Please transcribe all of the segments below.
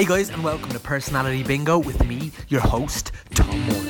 Hey guys, and welcome to Personality Bingo with me, your host, Tom Moran.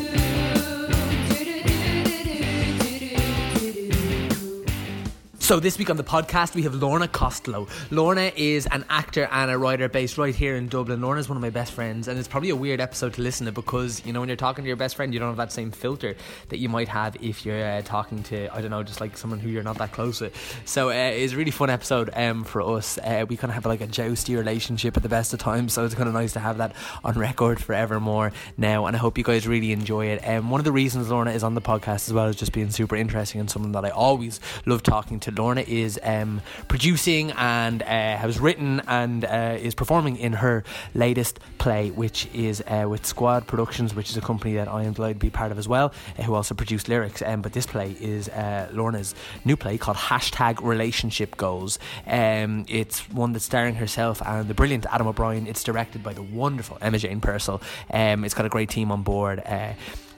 So this week on the podcast we have Lorna Costello. Lorna is an actor and a writer based right here in Dublin. Lorna is one of my best friends, and it's probably a weird episode to listen to because you know when you're talking to your best friend, you don't have that same filter that you might have if you're uh, talking to I don't know, just like someone who you're not that close with. So uh, it's a really fun episode um, for us. Uh, we kind of have like a jousty relationship at the best of times, so it's kind of nice to have that on record forevermore now. And I hope you guys really enjoy it. Um, one of the reasons Lorna is on the podcast as well is just being super interesting and something that I always love talking to. Lorna is um, producing and uh, has written and uh, is performing in her latest play, which is uh, with Squad Productions, which is a company that I am delighted to be part of as well, uh, who also produced lyrics. Um, but this play is uh, Lorna's new play called Hashtag Relationship Goals. Um, it's one that's starring herself and the brilliant Adam O'Brien. It's directed by the wonderful Emma Jane Purcell. Um, it's got a great team on board.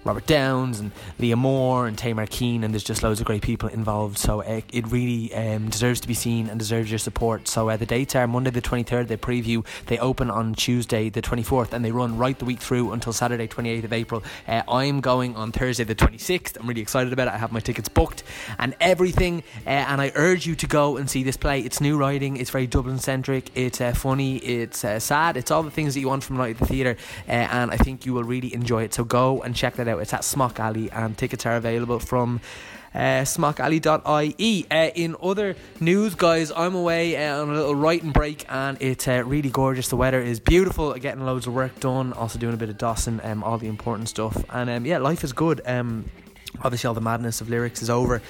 Robert Downs and Leah Moore and Tamar Keane, and there's just loads of great people involved. So uh, it really um, deserves to be seen and deserves your support. So uh, the dates are Monday the 23rd, they preview, they open on Tuesday the 24th, and they run right the week through until Saturday 28th of April. Uh, I'm going on Thursday the 26th. I'm really excited about it. I have my tickets booked and everything, uh, and I urge you to go and see this play. It's new writing, it's very Dublin centric, it's uh, funny, it's uh, sad, it's all the things that you want from a night at the theatre, and I think you will really enjoy it. So go and check that out. It's at Smock Alley, and tickets are available from. Uh, smockalley.ie. Uh, in other news, guys, I'm away uh, on a little writing break and it's uh, really gorgeous. The weather is beautiful, getting loads of work done, also doing a bit of Dawson, um, all the important stuff. And um, yeah, life is good. Um, obviously, all the madness of lyrics is over.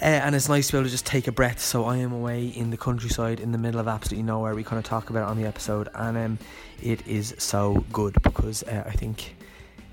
Uh, and it's nice to be able to just take a breath. So I am away in the countryside in the middle of absolutely nowhere. We kind of talk about it on the episode, and um, it is so good because uh, I think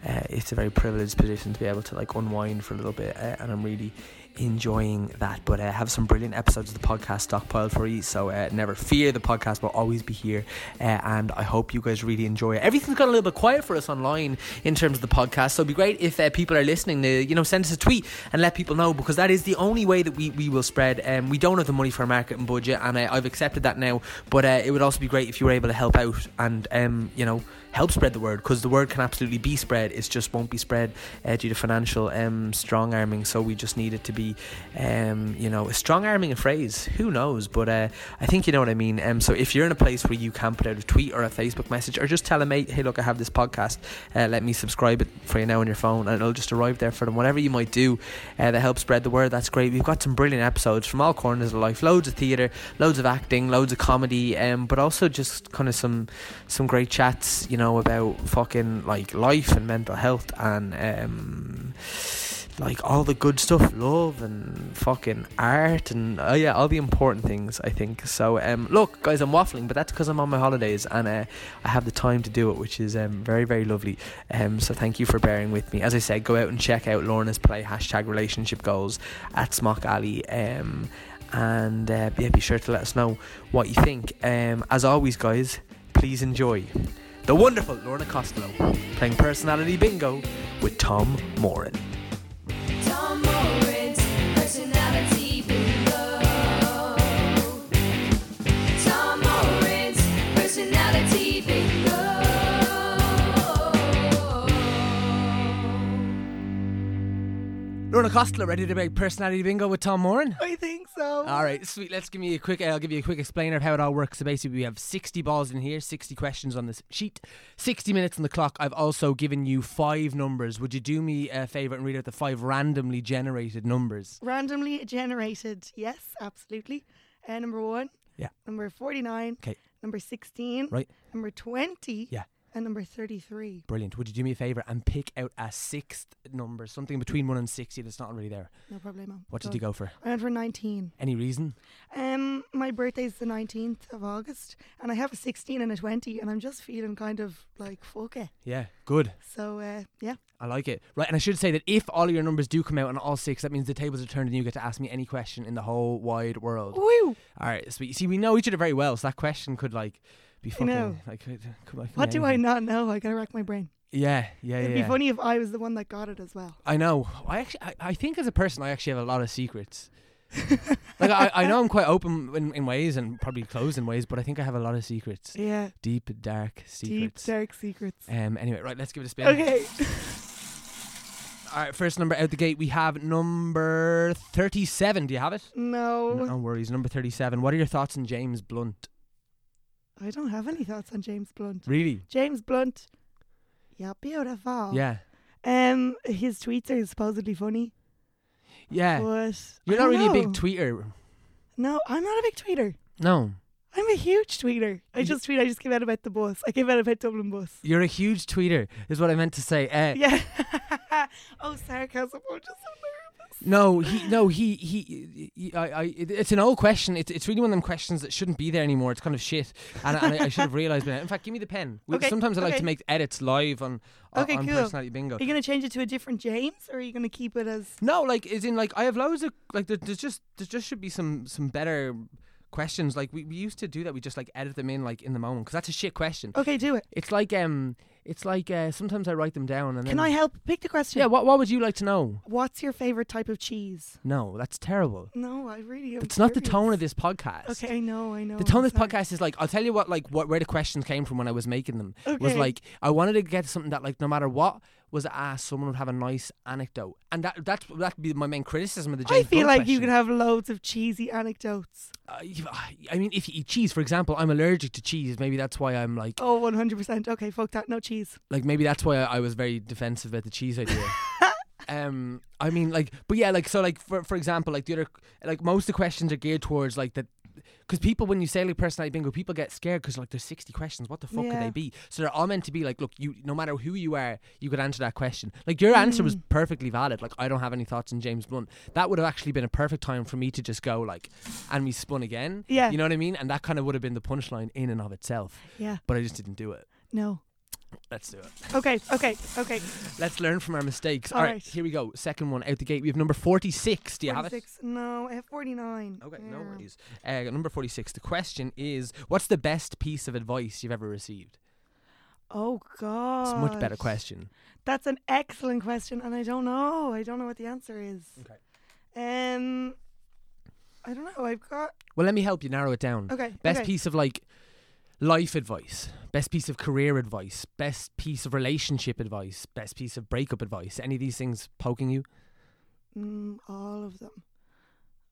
uh, it's a very privileged position to be able to like unwind for a little bit, uh, and I'm really enjoying that. But I uh, have some brilliant episodes of the podcast stockpiled for you, so uh, never fear. The podcast will always be here, uh, and I hope you guys really enjoy it. Everything's got a little bit quiet for us online in terms of the podcast, so it'd be great if uh, people are listening to you know send us a tweet and let people know because that is the only way that we, we will spread. Um, we don't have the money for a marketing budget, and I've accepted that now. But it would also be great if you were able to help out and um, you know help spread the word because the word can absolutely be spread. It just won't be spread uh, due to financial um, strong arming. So we just need it to be, um, you know, a strong arming a phrase. Who knows? But uh, I think you know what I mean. Um, so if you're in a place where you can put out a tweet or a Facebook message or just tell a mate, hey, look, I have this podcast. Uh, let me subscribe it for you now on your phone, and it'll just arrive there for them. Whatever you might do uh, that helps spread the word. That's great. We've got some brilliant episodes from all corners of life. Loads of theatre, loads of acting, loads of comedy, um, but also just kind of some some great chats. You know know about fucking like life and mental health and um like all the good stuff, love and fucking art and uh, yeah, all the important things I think. So um, look, guys, I'm waffling, but that's because I'm on my holidays and uh, I have the time to do it, which is um, very very lovely. Um, so thank you for bearing with me. As I said, go out and check out Lorna's play hashtag Relationship Goals at Smock Alley. Um, and uh, yeah, be sure to let us know what you think. Um, as always, guys, please enjoy the wonderful Lorna Costello playing personality bingo with Tom Moran. Tom Moran's Lorna Costello, ready to make personality bingo with Tom Moran? I think so. All right, sweet. Let's give me a quick. I'll give you a quick explainer of how it all works. So basically, we have sixty balls in here, sixty questions on this sheet, sixty minutes on the clock. I've also given you five numbers. Would you do me a favor and read out the five randomly generated numbers? Randomly generated. Yes, absolutely. Uh, number one. Yeah. Number 49. Okay. Number 16. Right. Number 20. Yeah. And number 33. Brilliant. Would you do me a favor and pick out a sixth number, something between one and sixty that's not already there? No problem. What did you go for? I went for 19. Any reason? Um, my birthday's the 19th of August, and I have a 16 and a 20, and I'm just feeling kind of like fuck it. Yeah, good. So, uh, yeah. I like it. Right, and I should say that if all of your numbers do come out on all six, that means the tables are turned and you get to ask me any question in the whole wide world. Woo! All right, so you see, we know each other very well, so that question could like be fucking know. like. Could, could, like What do I not know? I gotta rack my brain. Yeah, yeah, yeah. It'd be funny if I was the one that got it as well. I know. I actually, I, I think as a person, I actually have a lot of secrets. like I, I know I'm quite open in, in ways and probably closed in ways, but I think I have a lot of secrets, Yeah. deep dark secrets. Deep dark secrets. Um. Anyway, right. Let's give it a spin. Okay. All right. First number out the gate, we have number thirty-seven. Do you have it? No, No worries. Number thirty-seven. What are your thoughts on James Blunt? I don't have any thoughts on James Blunt. Really? James Blunt. Yeah, beautiful. Yeah. Um, his tweets are supposedly funny, Yeah. but You're not really a big tweeter. No, I'm not a big tweeter. No. I'm a huge tweeter. I just tweet. I just came out about the bus. I came out about Dublin bus. You're a huge tweeter, is what I meant to say. Uh, Yeah. oh, sarcasm. I'm just so. No, he, no, he, he, he I, I, it's an old question. It's, it's really one of them questions that shouldn't be there anymore. It's kind of shit, and, and I, I should have realised. by now. In fact, give me the pen. We, Okay, sometimes I like okay. to make edits live on, Okay, on cool. personality bingo. Are you gonna change it to a different James, or are you gonna keep it as? No, like as in like I have loads of like there, there's just there just should be some some better questions. Like we, we used to do that. We just like edit them in like in the moment because that's a shit question. Okay, do it. It's like um, it's like uh, sometimes I write them down and Can I help? Pick the question. yeah. What what would you like to know? What's your favorite type of cheese? No, that's terrible. No, I really. am It's not the tone of this podcast. Okay, I know, I know. The tone of this sorry. podcast is like I'll tell you what like what where the questions came from when I was making them was like I wanted to get something that like no matter what was asked someone would have a nice anecdote and that that's that'd be my main criticism of the I feel Blunt like you question. could have loads of cheesy anecdotes. Uh, I mean if you eat cheese for example I'm allergic to cheese maybe that's why I'm like Oh, 100%. Okay, fuck that. No cheese. like maybe that's why I, I was very defensive about the cheese idea. um, I mean, like, but yeah, like, so, like, for for example, like the other, like, most of the questions are geared towards like that, because people, when you say like personality bingo, people get scared because like there's 60 questions. What the fuck could they be? So they're all meant to be like, look, you, no matter who you are, you could answer that question. Like your answer was Mm. perfectly valid. Like I don't have any thoughts on James Blunt. That would have actually been a perfect time for me to just go like, and we spun again. Yeah. You know what I mean? And that kind of would have been the punchline in and of itself. Yeah. But I just didn't do it. No. Let's do it. Okay, okay, okay. Let's learn from our mistakes. All All right, right. here we go. Second one out the gate. We have number 46. Do you have it? 46. No, I have 49. Okay, Yeah. no worries. Uh, number 46. The question is What's the best piece of advice you've ever received? Oh, God. It's a much better question. That's an excellent question, and I don't know. I don't know what the answer is. Okay. Um, I don't know. I've got. Well, let me help you narrow it down. Okay. Best okay. piece of like life advice, best piece of career advice, best piece of relationship advice, best piece of breakup advice. Any of these things poking you? Mm, all of them.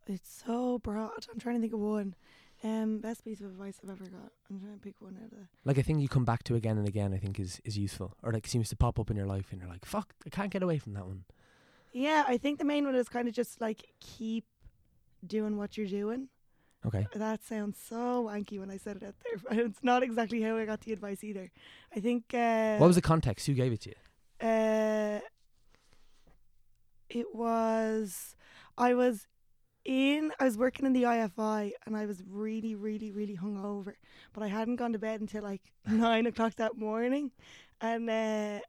It's so broad. I'm trying to think of one. Um, best piece of advice I've ever got. I'm trying to pick one out of. The Like a thing you come back to again and again, I think is, is useful. Or like seems to pop up in your life and you're like, fuck, I can't get away from that one. Yeah, I think the main one is kind of just like keep doing what you're doing. Okay. That sounds so wanky when I said it out there, it's not exactly how I got the advice either. I think. Uh, What was the context? Who gave it to you? Uh, it was. I was in. I was working in the IFI, and I was really, really, really hungover. But I hadn't gone to bed until like nine o'clock that morning, and uh,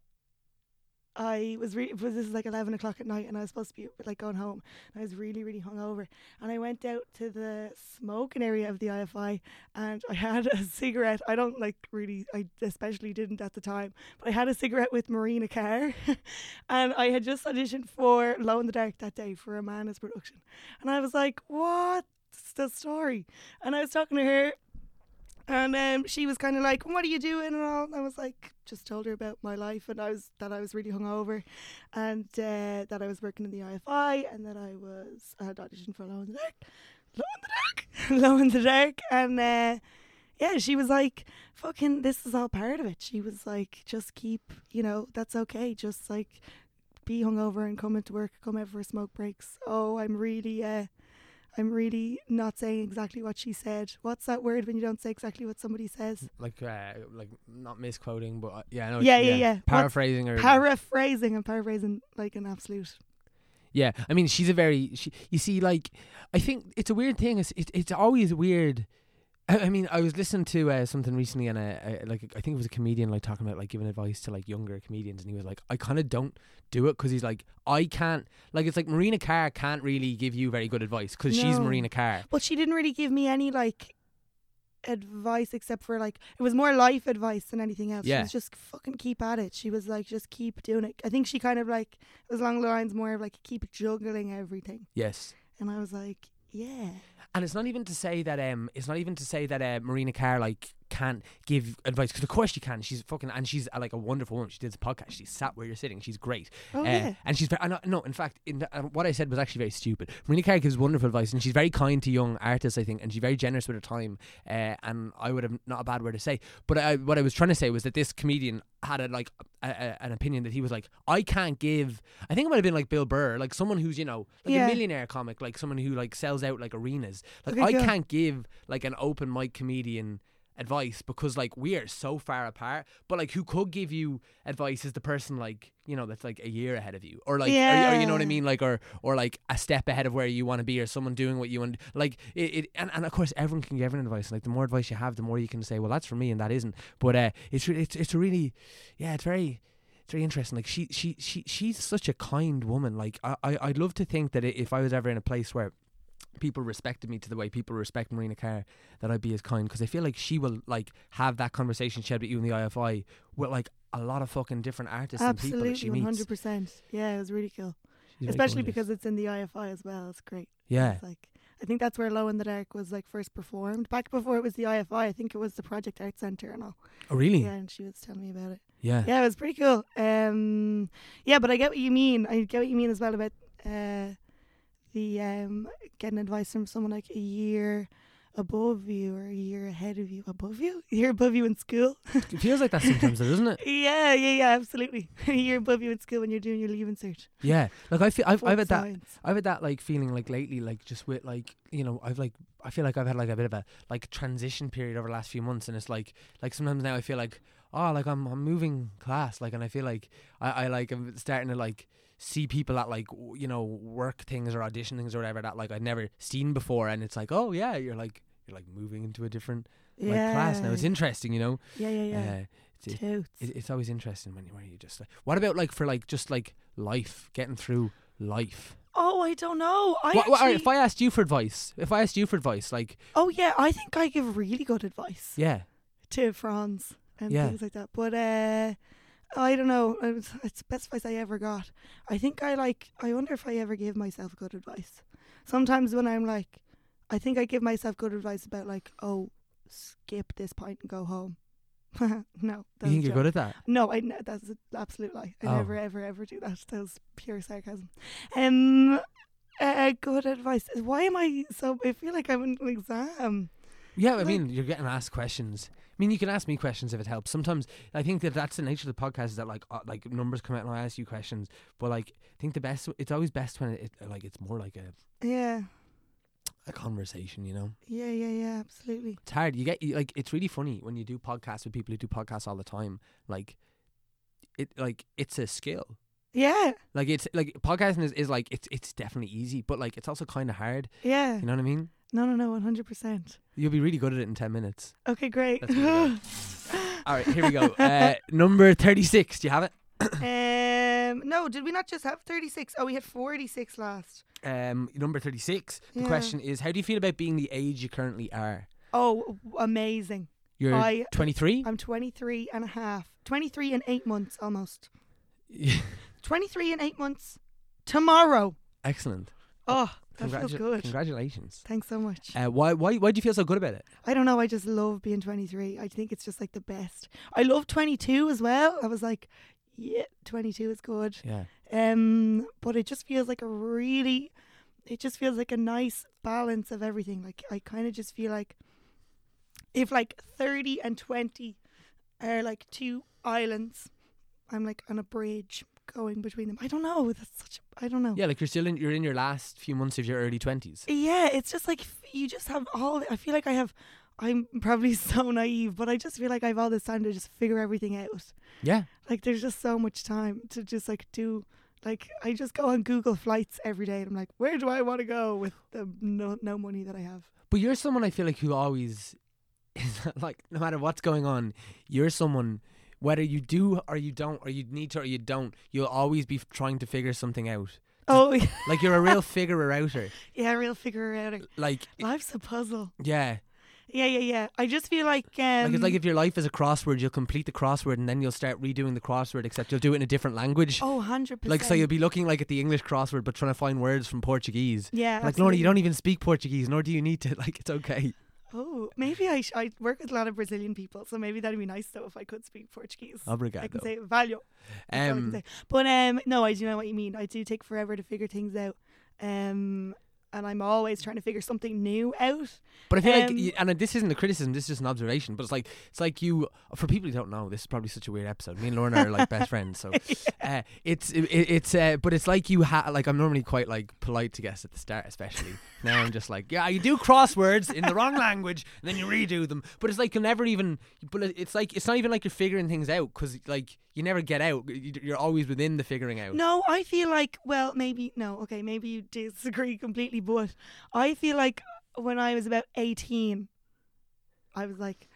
I was re- was this is like eleven o'clock at night, and I was supposed to be like going home. I was really, really hungover, and I went out to the smoking area of the IFI, and I had a cigarette. I don't like really. I especially didn't at the time, but I had a cigarette with Marina Carr, and I had just auditioned for Low in the Dark that day for a Manas production, and I was like, "What's the story?" And I was talking to her, and um, she was kind of like, "What are you doing?" And all. I was like, just told her about my life, and I was that I was really hungover, and uh, that I was working in the IFI, and that I was I had auditioned for Low in the Dark, Low in the Dark, Low in the Dark, and. Uh, yeah, she was like, fucking, this is all part of it. She was like, just keep, you know, that's okay. Just like be hungover and come into work, come out for smoke breaks. Oh, I'm really, uh, I'm really not saying exactly what she said. What's that word when you don't say exactly what somebody says? Like, uh, like not misquoting, but uh, yeah, I know. Yeah, yeah, yeah. What's- Paraphrasing or Paraphrasing. I'm paraphrasing like an absolute. Yeah, I mean, she's a very. She, you see, like, I think it's a weird thing. It's it, it's always weird. I, I mean, I was listening to uh, something recently, and uh, like I think it was a comedian like talking about like giving advice to like younger comedians, and he was like, I kind of don't do it because he's like, I can't. Like, it's like Marina Carr can't really give you very good advice because she's Marina Carr. But she didn't really give me any like advice except for like it was more life advice than anything else. Yeah. She was just fucking keep at it. She was like just keep doing it. I think she kind of like it was along the lines more of like keep juggling everything. Yes. And I was like, yeah. And it's not even to say that um, it's not even to say that uh, Marina Carr like can't give advice because of course she can. She's fucking and she's uh, like a wonderful woman. She did this podcast. She sat where you're sitting. She's great. Oh Uh, yeah. and she's very, I know, no, in fact, in the, uh, what I said was actually very stupid. Marina Carr gives wonderful advice, and she's very kind to young artists, I think, and she's very generous with her time. Uh, and I would have not a bad word to say. But I, what I was trying to say was that this comedian had a, like a, a, an opinion that he was like, I can't give. I think it might have been like Bill Burr, like someone who's you know like Yeah. a millionaire comic, like someone who like sells out like arenas. Like Okay, I can't give like an open mic comedian advice because like we are so far apart but like who could give you advice is the person like you know that's like a year ahead of you or like or, or you know what I mean? Like or or like a step ahead of where you want to be or someone doing what you want like it, it and, and of course everyone can give everyone advice like the more advice you have the more you can say well that's for me and that isn't but uh it's it's it's a really yeah it's very it's very interesting like she she she she's such a kind woman like I, I I'd love to think that if I was ever in a place where people respected me to the way people respect Marina Carr that I'd be as kind because I feel like she will like have that conversation she had with you in the IFI with like a lot of fucking different artists and people that she Absolutely, one meets. hundred percent. Yeah, it was really cool. She's Especially because it's in the IFI as well. It's great. yeah It's like I think that's where Low in the Dark was like first performed. Back before it was the IFI, I think it was the Project Art Centre and all. oh really Yeah, and she was telling me about it. yeah Yeah, it was pretty cool. Um, yeah, but I get what you mean. I get what you mean as well about uh, the um, getting advice from someone like a year above you or a year ahead of you. Above you? A year above you in school? it feels like that sometimes though, doesn't it yeah, yeah, yeah, absolutely. a year above you in school when you're doing your leaving cert. yeah like I feel I've, I've had that. I've had that like feeling like lately, like just with like you know, I've like I feel like I've had like a bit of a like transition period over the last few months, and it's like like sometimes now I feel like oh like I'm I'm moving class, like, and I feel like I I like I'm starting to like see people at like you know work things or audition things or whatever that like I'd never seen before, and it's like oh yeah, you're like you're like moving into a different like yeah. class now. It's interesting, you know. Yeah, yeah, yeah. Uh, it's, it, it- it's always interesting when you where you just like what about like for like just like life, getting through life. oh, I don't know. I what, actually, if I asked you for advice, if I asked you for advice, like, oh yeah, I think I give really good advice yeah, to Franz and Yeah. things like that. But uh, I don't know. It was, it's the best advice I ever got. I think I like. I wonder if I ever give myself good advice. Sometimes when I'm like, I think I give myself good advice about like, oh, skip this pint and go home. no, you think you're good at that? No, I ne- that's an absolute lie. I Oh. never, ever, ever do that. That was pure sarcasm. Um, uh, good advice. Why am I so? I feel like I'm in an exam. Yeah, I Like- mean, you're getting asked questions. I mean, you can ask me questions if it helps. Sometimes I think that that's the nature of the podcast is that like uh, like numbers come out and I ask you questions. But like, I think the best it's always best when it, it like it's more like a Yeah, a conversation. You know, yeah, yeah, yeah. Absolutely. it's hard. You get you, like it's really funny when you do podcasts with people who do podcasts all the time. Like, it like it's a skill. Yeah, Like it's like podcasting is, is like it's it's definitely easy, but like it's also kind of hard. yeah. You know what I mean? No, no, no. One hundred percent. You'll be really good at it in ten minutes. Okay, great. All right, here we go. Uh, number thirty-six. Do you have it? um, no, did we not just have thirty six? Oh, we had forty six last. Um, number thirty-six. The Yeah. question is, how do you feel about being the age you currently are? Oh, amazing. You're I- twenty-three. I'm 23 and a half. 23 and eight months almost. 23 and eight months tomorrow. Excellent. Oh, that Congratu- feels good. Congratulations. Thanks so much. Uh, why why why do you feel so good about it? I don't know. I just love being 23. I think it's just like the best. I love 22 as well. I was like, yeah, 22 is good. Yeah. Um, but it just feels like a really, it just feels like a nice balance of everything. Like I kind of just feel like if like 30 and 20 are like two islands, I'm like on a bridge going between them. I don't know. That's such. I don't know. Yeah, like you're still in you're in your last few months of your early twenties. Yeah, it's just like you just have all. I feel like I have. I'm probably so naive, but I just feel like I have all this time to just figure everything out. Yeah. Like there's just so much time to just like do. Like I just go on Google flights every day, and I'm like, where do I want to go with the no no money that I have? But you're someone I feel like who always is like no matter what's going on, you're someone whether you do or you don't or you need to or you don't, you'll always be trying to figure something out. Oh yeah. Like you're a real figurer outer. yeah, real figure it out. Like Life's a puzzle. yeah. Yeah, yeah, yeah. I just feel like um, like it's like if your life is a crossword, you'll complete the crossword and then you'll start redoing the crossword, except you'll do it in a different language. oh, 100 percent. like so, you'll be looking like at the English crossword, but trying to find words from Portuguese. yeah, Like Lorna, you don't even speak Portuguese, nor do you need to. Like it's okay. Oh, maybe I sh- I work with a lot of Brazilian people, so maybe that'd be nice though if I could speak Portuguese. I can say can Um. But um, no, I do know what you mean. I do take forever to figure things out. Um, and I'm always trying to figure something new out. But I feel like, Um, y- and this isn't a criticism. This is just an observation. But it's like it's like you. For people who don't know, this is probably such a weird episode. Me and Lorna are like best friends, so uh, it's it, it's. Uh, but it's like you have like I'm normally quite like polite to guests at the start, especially now. I'm just like, yeah, you do crosswords in the wrong language, and then you redo them. But it's like you'll never even. But it's like it's not even like you're figuring things out because like you never get out. You're always within the figuring out. No, I feel like well, maybe no. Okay, maybe you disagree completely, but I feel like when I was about eighteen, I was like,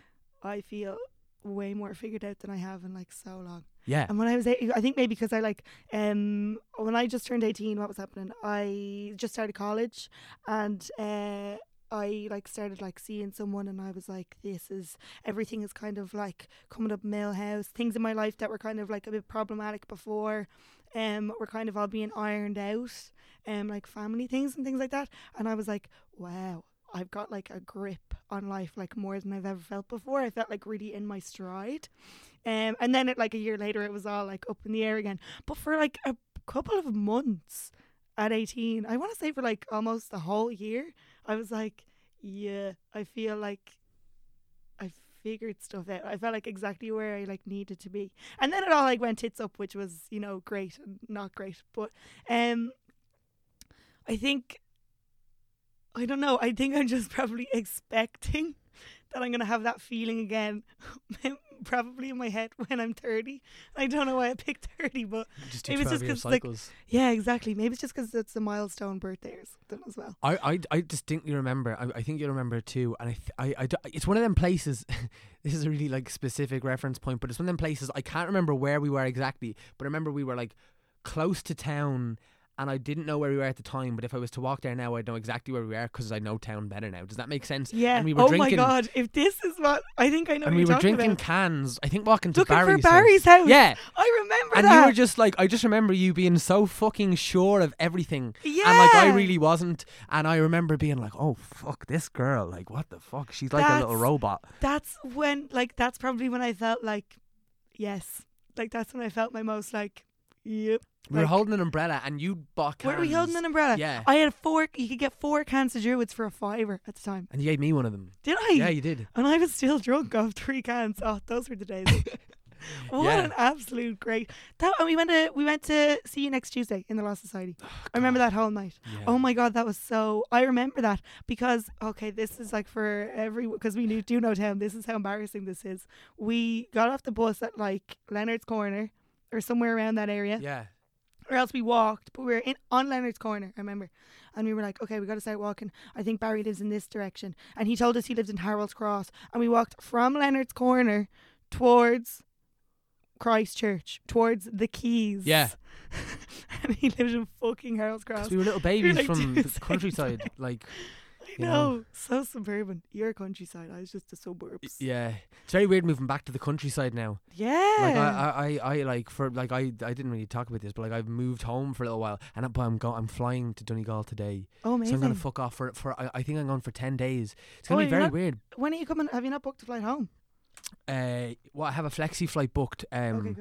I feel way more figured out than I have in like so long. Yeah. And when I was eight, I think maybe because I like um when I just turned eighteen, what was happening? I just started college, and uh, I like started like seeing someone, and I was like, this is everything is kind of like coming up Milhouse. Things in my life that were kind of like a bit problematic before, um, were kind of all being ironed out, um, like family things and things like that. And I was like, wow. I've got like a grip on life like more than I've ever felt before. I felt like really in my stride. Um, and then it like a year later, it was all like up in the air again. But for like a couple of months at 18, I want to say for like almost the whole year, I was like, yeah, I feel like I figured stuff out. I felt like exactly where I like needed to be. And then it all like went tits up, which was, you know, great and not great. But um I think I don't know. I think I'm just probably expecting that I'm gonna have that feeling again, probably in my head when I'm 30. I don't know why I picked 30, but Maybe it's just 'cause, like, yeah, exactly. Maybe it's just because it's a milestone birthday or something as well. I, I, I distinctly remember. I, I think you remember too. And I, th- I, I, it's one of them places. this is a really like specific reference point, but it's one of them places. I can't remember where we were exactly, but I remember we were like close to town, and I didn't know where we were at the time. But if I was to walk there now, I'd know exactly where we are because I know town better now. Does that make sense? Yeah. And we were oh drinking. my god! If this is what I think I know, And we were drinking about. cans. I think walking to looking Barry's. for house. Barry's house. Yeah, I remember and that. you were just like, I just remember you being so fucking sure of everything. yeah. And like I really wasn't, and I remember being like, "Oh fuck, this girl! Like, what the fuck? She's like a little robot." That's when, like, that's probably when I felt like, yes, like that's when I felt my most like, yep. We were Like- holding an umbrella, and you bought cans. Were we holding an umbrella? Yeah, I had four. You could get four cans of Druids for a fiver at the time. and you gave me one of them. Did I? Yeah, you did. And I was still drunk off three cans. Oh, those were the days. what Yeah. an absolute great. That and we went to we went to see you next Tuesday in the Law Society. Oh, I remember that whole night. Yeah. Oh my god, that was so. I remember that because okay, this is like for every because we knew, do know town. This is how embarrassing this is. We got off the bus at like Leonard's Corner or somewhere around that area, Yeah. Or else we walked. But we were in on Leonard's Corner. I remember, and we were like, okay, we got to start walking. I think Barry lives in this direction, and he told us he lived in Harold's Cross, and we walked from Leonard's Corner towards Christchurch, towards the Quays. Yeah. and he lived in fucking Harold's Cross. We were little babies like from the countryside. Like, you know, know. so suburban. You're countryside. I was just the suburbs. yeah, it's very weird moving back to the countryside now. Yeah. Like I, I, I, I like for like I, I didn't really talk about this, but like I've moved home for a little while, and I, but I'm go, I'm flying to Donegal today, oh, so. I'm gonna fuck off for for I, I think I'm going for ten days. It's gonna Oh, be very not- weird. when are you coming? Have you not booked a flight home? Uh, well, I have a flexi flight booked. Um, okay.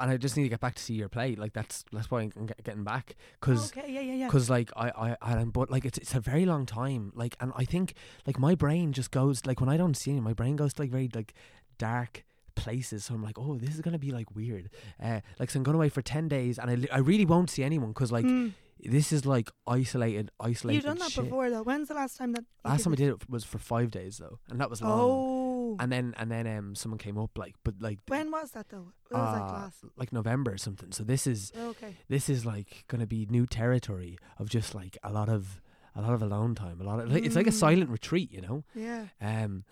And I just need to get back to see your play. Like that's that's why I'm get, getting back because okay, yeah, yeah, yeah. because like I I I am but like it's it's a very long time. Like and I think like my brain just goes like when I don't see it, my brain goes to like very like dark places. So I'm like, oh, this is gonna be like weird. Uh, like so I'm going away for ten days, and I li- I really won't see anyone because like Mm. this is like isolated isolated. You've done that shit. before though. When's the last time that? Last time I did it was for five days though, and that was long. Oh. And then and then um someone came up like but like when was that though? It was like uh, last. like November or something. So this is Okay. this is like gonna be new territory of just like a lot of a lot of alone time. A lot of like, it's like a Mm. silent retreat, you know. Yeah. Um,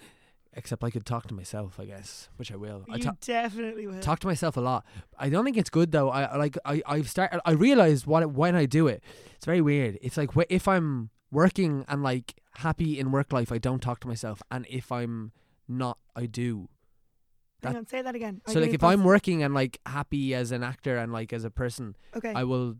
except I could talk to myself, I guess, which I will. I you ta- definitely will. talk to myself a lot. I don't think it's good though. I I- like I I've started. I realized what it- when I do it. It's very weird. It's like wh- if I'm working and like happy in work life, I don't talk to myself, and if I'm not, I do. Hang That- on, say that again. So like if I'm working and like happy as an actor and like as a person, okay, I will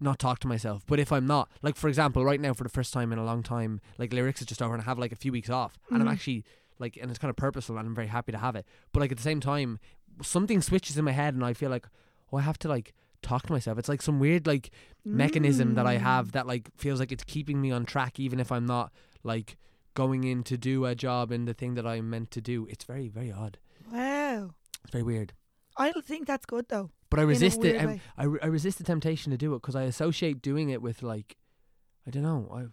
not talk to myself. But if I'm not, like for example, right now for the first time in a long time, like lyrics is just over and I have like a few weeks off, and I'm Mhm. actually like, and it's kind of purposeful, and I'm very happy to have it. But like at the same time, something switches in my head, and I feel like, oh, I have to like talk to myself. It's like some weird like mechanism that I Mm. have that like feels like it's keeping me on track, even if I'm not like going in to do a job in the thing that I'm meant to do. It's very very odd. Wow, It's very weird. I don't think that's good though. But I resist it. Um. I, I resist the temptation to do it because I associate doing it with like, I don't know. I'm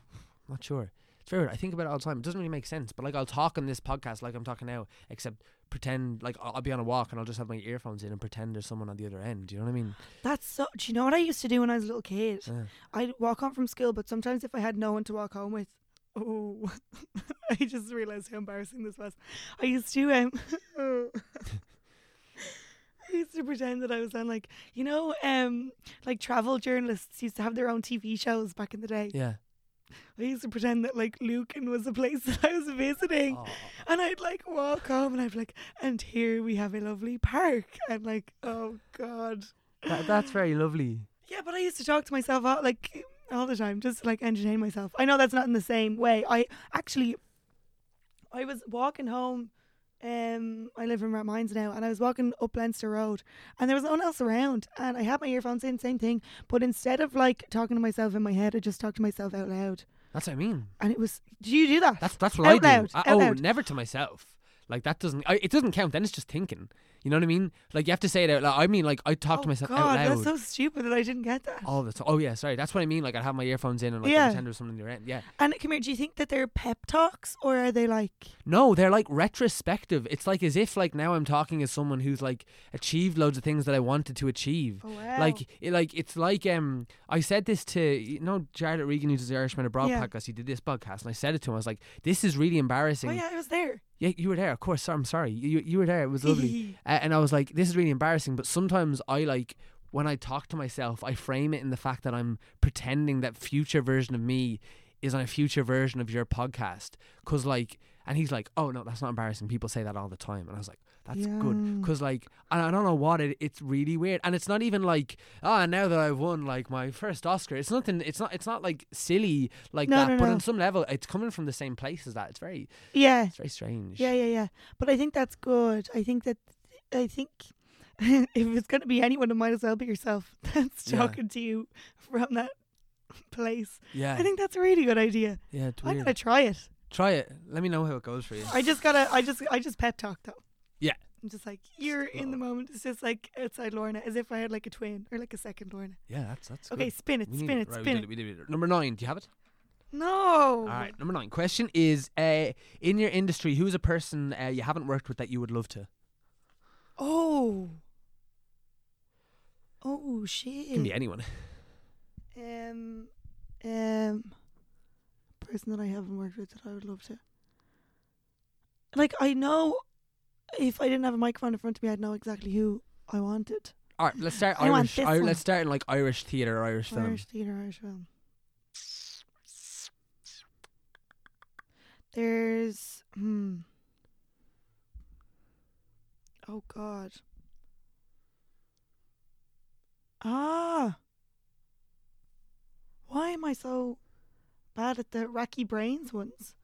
not sure. It's very. weird. I think about it all the time. It doesn't really make sense. But like, I'll talk on this podcast like I'm talking now, except pretend like I'll, I'll be on a walk and I'll just have my earphones in and pretend there's someone on the other end. Do you know what I mean? That's so. Do you know what I used to do when I was a little kid? Yeah. I'd walk home from school, but sometimes if I had no one to walk home with, oh, I just realized how embarrassing this was. I used to um, I used to pretend that I was on like you know um like travel journalists used to have their own TV shows back in the day. Yeah. I used to pretend that like Lucan was the place that I was visiting. Oh, And I'd like walk home and I'd be like, and here we have a lovely park. And like, oh God. that, that's very lovely. Yeah, but I used to talk to myself all, like all the time, just like entertain myself. I know that's not in the same way. I actually, I was walking home. Um, I live in Rathmines now, and I was walking up Leinster Road, and there was no one else around, and I had my earphones in, same thing. But instead of like talking to myself in my head, I just talked to myself out loud, That's what I mean. and it was. Do you do that? That's that's what Out I do. loud, I, oh, loud. never to myself. Like that doesn't. I, it doesn't count. Then it's just thinking. You know what I mean? Like you have to say it out loud. I mean, like I talk oh to myself God, out loud. that's so stupid that I didn't get that. all the time. Oh yeah, sorry. That's what I mean. Like I have my earphones in and like Yeah. pretend there's someone in your end. Yeah. And come here, do you think that they're pep talks or are they like? No, they're like retrospective. It's like as if like now I'm talking as someone who's like achieved loads of things that I wanted to achieve. Oh wow! Like, it, like it's like um, I said this to you know Jarlath Regan, who's the Irishman Abroad Yeah. podcast. He did this podcast, and I said it to him. I was like, "This is really embarrassing." oh yeah, I was there. Yeah, you were there. Of course. I'm sorry. You you were there. It was lovely. Uh, and I was like, this is really embarrassing. But sometimes I like when I talk to myself, I frame it in the fact that I'm pretending that future version of me is on a future version of your podcast. Cause like, and he's like, oh no, that's not embarrassing. People say that all the time. And I was like, that's good. Cause like, and I don't know what it. It's really weird. And it's not even like, ah, now that I've won like my first Oscar, it's nothing. It's not. It's not like silly like No, that. no, but no. on some level, it's coming from the same place as that. It's very, Yeah, it's very strange. yeah, yeah, yeah. But I think that's good. I think that I think if it's going to be anyone, it might as well be yourself that's Yeah. talking to you from that place. Yeah. I think that's a really good idea. yeah. It's I'm weird. gonna try it. Try it. Let me know how it goes for you. I just gotta. I just. I just pep talk though. Yeah. I'm just like you're in the moment. It's just like outside Lorna, as if I had like a twin or like a second Lorna. Yeah, that's that's Okay, good. spin it, We spin it, Right, we spin it. Did, we. Number nine. Do you have it? No. All right. Number nine. Question is: uh, In your industry, who is a person uh, you haven't worked with that you would love to? Oh. Oh shit. Can be anyone. Um, um, person that I haven't worked with that I would love to. Like I know, if I didn't have a microphone in front of me, I'd know exactly who I wanted. All right. Let's start I want Irish. this I, one. let's start in like Irish theater or Irish film. Irish theatre, Irish film. There's hmm. Oh God. Ah. Why am I so bad at the racky brains ones?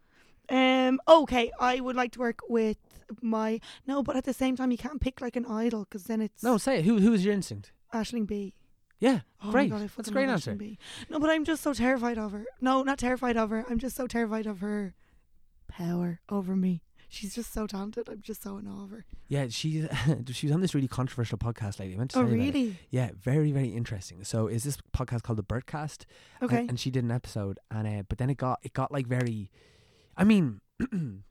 Um. Okay, I would like to work with my no, but at the same time, you can't pick like an idol because then it's No, say it. Who who is your instinct? Aisling Bea. Yeah, Oh great. My God, I That's a fucking great love answer. Bea. No, but I'm just so terrified of her. No, not terrified of her. I'm just so terrified of her power over me. She's just so talented. I'm just so in awe of her. Yeah, she's she was on this really controversial podcast lately. I meant to Oh, tell you about it. really? Yeah, very very interesting. So is this podcast called the Bertcast? Okay. And, she did an episode, and uh, but then it got it got like very, I mean,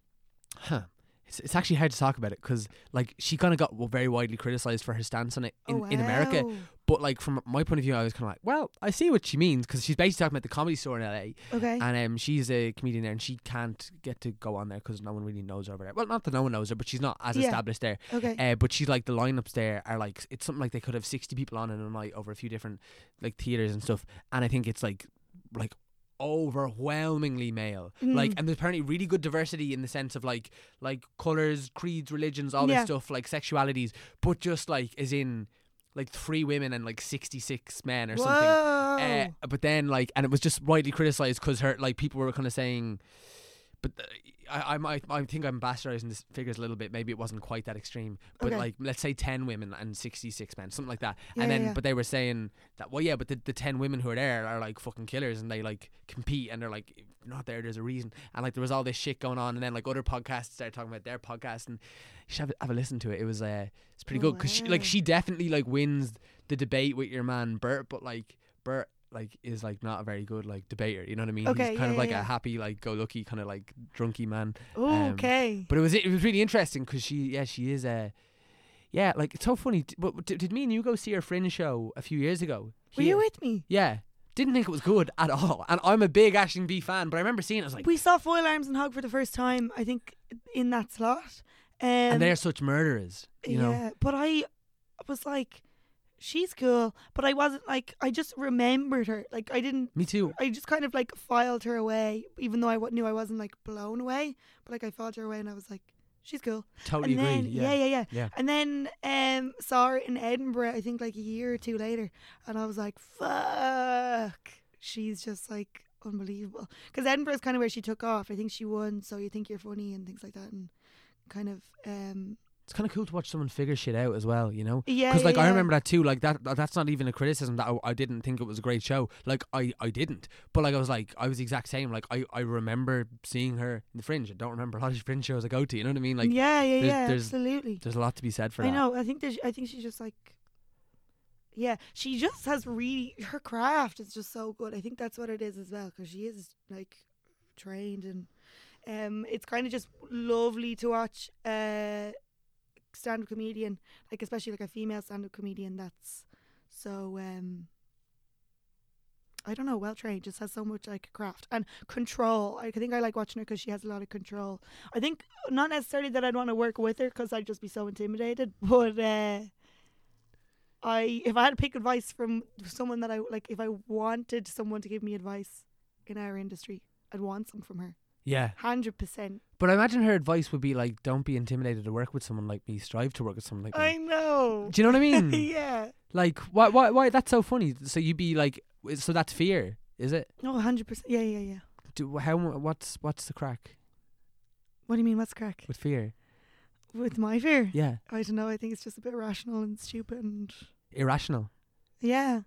huh. It's, it's actually hard to talk about it because like she kind of got very widely criticized for her stance on it in, oh, in America. But like from my point of view, I was kind of like, well, I see what she means because she's basically talking about the comedy store in LA, Okay. and um, she's a comedian there, and she can't get to go on there because no one really knows her over there. Well, not that no one knows her, but she's not as Yeah. established there. okay. Uh, but she's like the lineups there are like it's something like they could have sixty people on in a night over a few different like theaters and stuff. And I think it's like like overwhelmingly male. Mm. Like, and there's apparently really good diversity in the sense of like like colors, creeds, religions, all Yeah. this stuff, like sexualities, but just like as in like three women and like sixty six men or something. Uh, but then like, and it was just widely criticized because her like people were kind of saying, but uh, I I I think I'm bastardizing this figures a little bit. Maybe it wasn't quite that extreme, but Okay. like let's say ten women and sixty six men, something like that. Yeah, and then yeah, but they were saying that well yeah, but the the ten women who are there are like fucking killers and they like compete and they're like not there. There's a reason. And like there was all this shit going on, and then like other podcasts started talking about their podcast, and you should have, a- have a listen to it. It was uh it's pretty good because she, like she definitely like wins the debate with your man Bert, but like Bert like is like not a very good like debater. You know what I mean? Okay, He's kind yeah, of like yeah. a happy like go lucky kind of like drunky man. Ooh, um, okay. But it was it was really interesting because she yeah she is uh yeah like it's so funny. But did, did me and you go see her fringe show a few years ago? Were here? you with me? Yeah. Didn't think it was good at all. And I'm a big Aisling Bea fan, but I remember seeing it. I was like, we saw Foil Arms and Hog for the first time, I think, in that slot. Um, and they're such murderers, you know? Yeah, but I was like, she's cool, but I wasn't like, I just remembered her. Like, I didn't. Me too. I just kind of like filed her away, even though I w- knew I wasn't like blown away. But like I filed her away, and I was like, she's cool. Totally and agree. then, yeah. yeah, yeah, Yeah. And then um saw her in Edinburgh, I think like a year or two later, and I was like, fuck, she's just like unbelievable. Because Edinburgh is kind of where she took off. I think she won, so you think you're funny and things like that, and kind of um It's kind of cool to watch someone figure shit out as well, you know? yeah. Because like yeah, I remember that too. Like that, that- that's not even a criticism that I, I didn't think it was a great show. Like I, I didn't. But like I was like I was the exact same. Like I, I remember seeing her in the Fringe. I don't remember a lot of Fringe shows I go to. You know what I mean? Like yeah, yeah, there's- yeah, there's- absolutely. there's a lot to be said for I that. know. I think there's. I think she's just like. Yeah, she just has really her craft is just so good. I think that's what it is as well because she is like trained and um, it's kind of just lovely to watch a stand-up comedian, like especially like a female stand-up comedian that's so um. I don't know, well trained, just has so much like craft and control. I think I like watching her because she has a lot of control. I think not necessarily that I'd want to work with her because I'd just be so intimidated, but uh, I if I had to pick advice from someone that I like, if I wanted someone to give me advice in our industry, I'd want some from her, Yeah, hundred percent. but I imagine her advice would be like, don't be intimidated to work with someone like me. Strive to work with someone like me. I know. Do you know what I mean? yeah. Like why, why, why? That's so funny. So you'd be like, so that's fear, is it? No, hundred percent. Yeah, yeah, yeah. Do how? What's what's the crack What do you mean? What's crack with fear? with my fear? Yeah, I don't know. I think it's just a bit irrational and stupid, and irrational. yeah.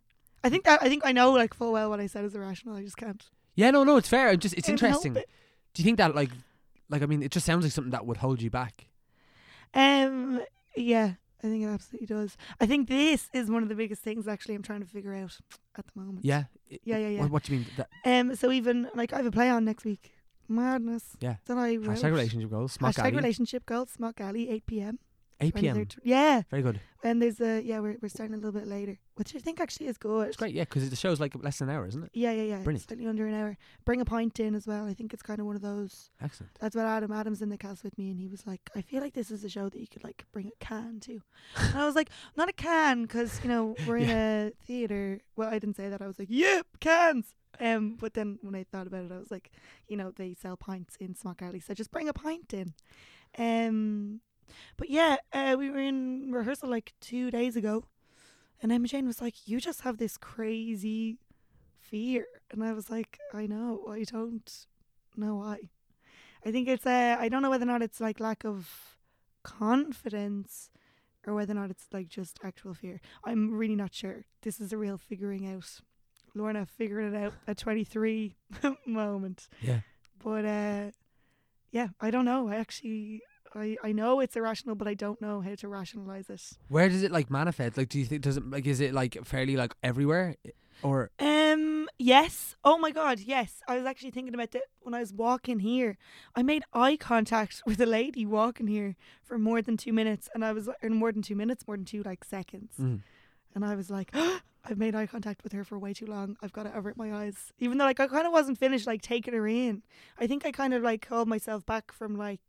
I think that I think I know like full well what I said is irrational. I just can't. Yeah, no, no, it's fair. I'm just it's interesting. it. Do you think that like, like I mean, it just sounds like something that would hold you back. Um. Yeah, I think it absolutely does. I think this is one of the biggest things actually I'm trying to figure out at the moment. Yeah. Yeah, yeah, yeah. What, what do you mean? That, Um. So even like I have a play on next week. Madness. Yeah. That I wrote. hashtag relationship goals. Smock Hashtag relationship goals. Smock Alley. Eight p.m. 8 p.m. 13th. Yeah. Very good. And there's a yeah we're we're starting a little bit later, which I think actually is good. It's great. Yeah, because the show's like less than an hour, isn't it? Yeah, yeah, yeah. Brilliant. Slightly under an hour. Bring a pint in as well. I think it's kind of one of those. Excellent. That's what Adam Adams in the cast with me, and he was like, "I feel like this is a show that you could like bring a can to." and I was like, "Not a can, because you know we're in a theater." Well, I didn't say that. I was like, "Yep, cans." Um, but then when I thought about it, I was like, you know, they sell pints in Smock Alley, so just bring a pint in. Um, but yeah, uh, we were in rehearsal like two days ago, and Emma Jane was like, "You just have this crazy fear," and I was like, "I know, I don't know why." I think it's uh, I don't know whether or not it's like lack of confidence or whether or not it's like just actual fear. I'm really not sure. This is a real figuring out. Lorna figuring it out at 23 moment. Yeah. But uh yeah, I don't know. I actually I I know it's irrational, but I don't know how to rationalize it. Where does it like manifest? Like, do you think does it like is it like fairly like everywhere, or Um. Yes. Oh my God. Yes. I was actually thinking about that when I was walking here. I made eye contact with a lady walking here for more than two minutes, and I was in more than two minutes, more than two like seconds, Mm. and I was like, I've made eye contact with her for way too long. I've got to avert my eyes, even though like I kind of wasn't finished like taking her in. I think I kind of like called myself back from like.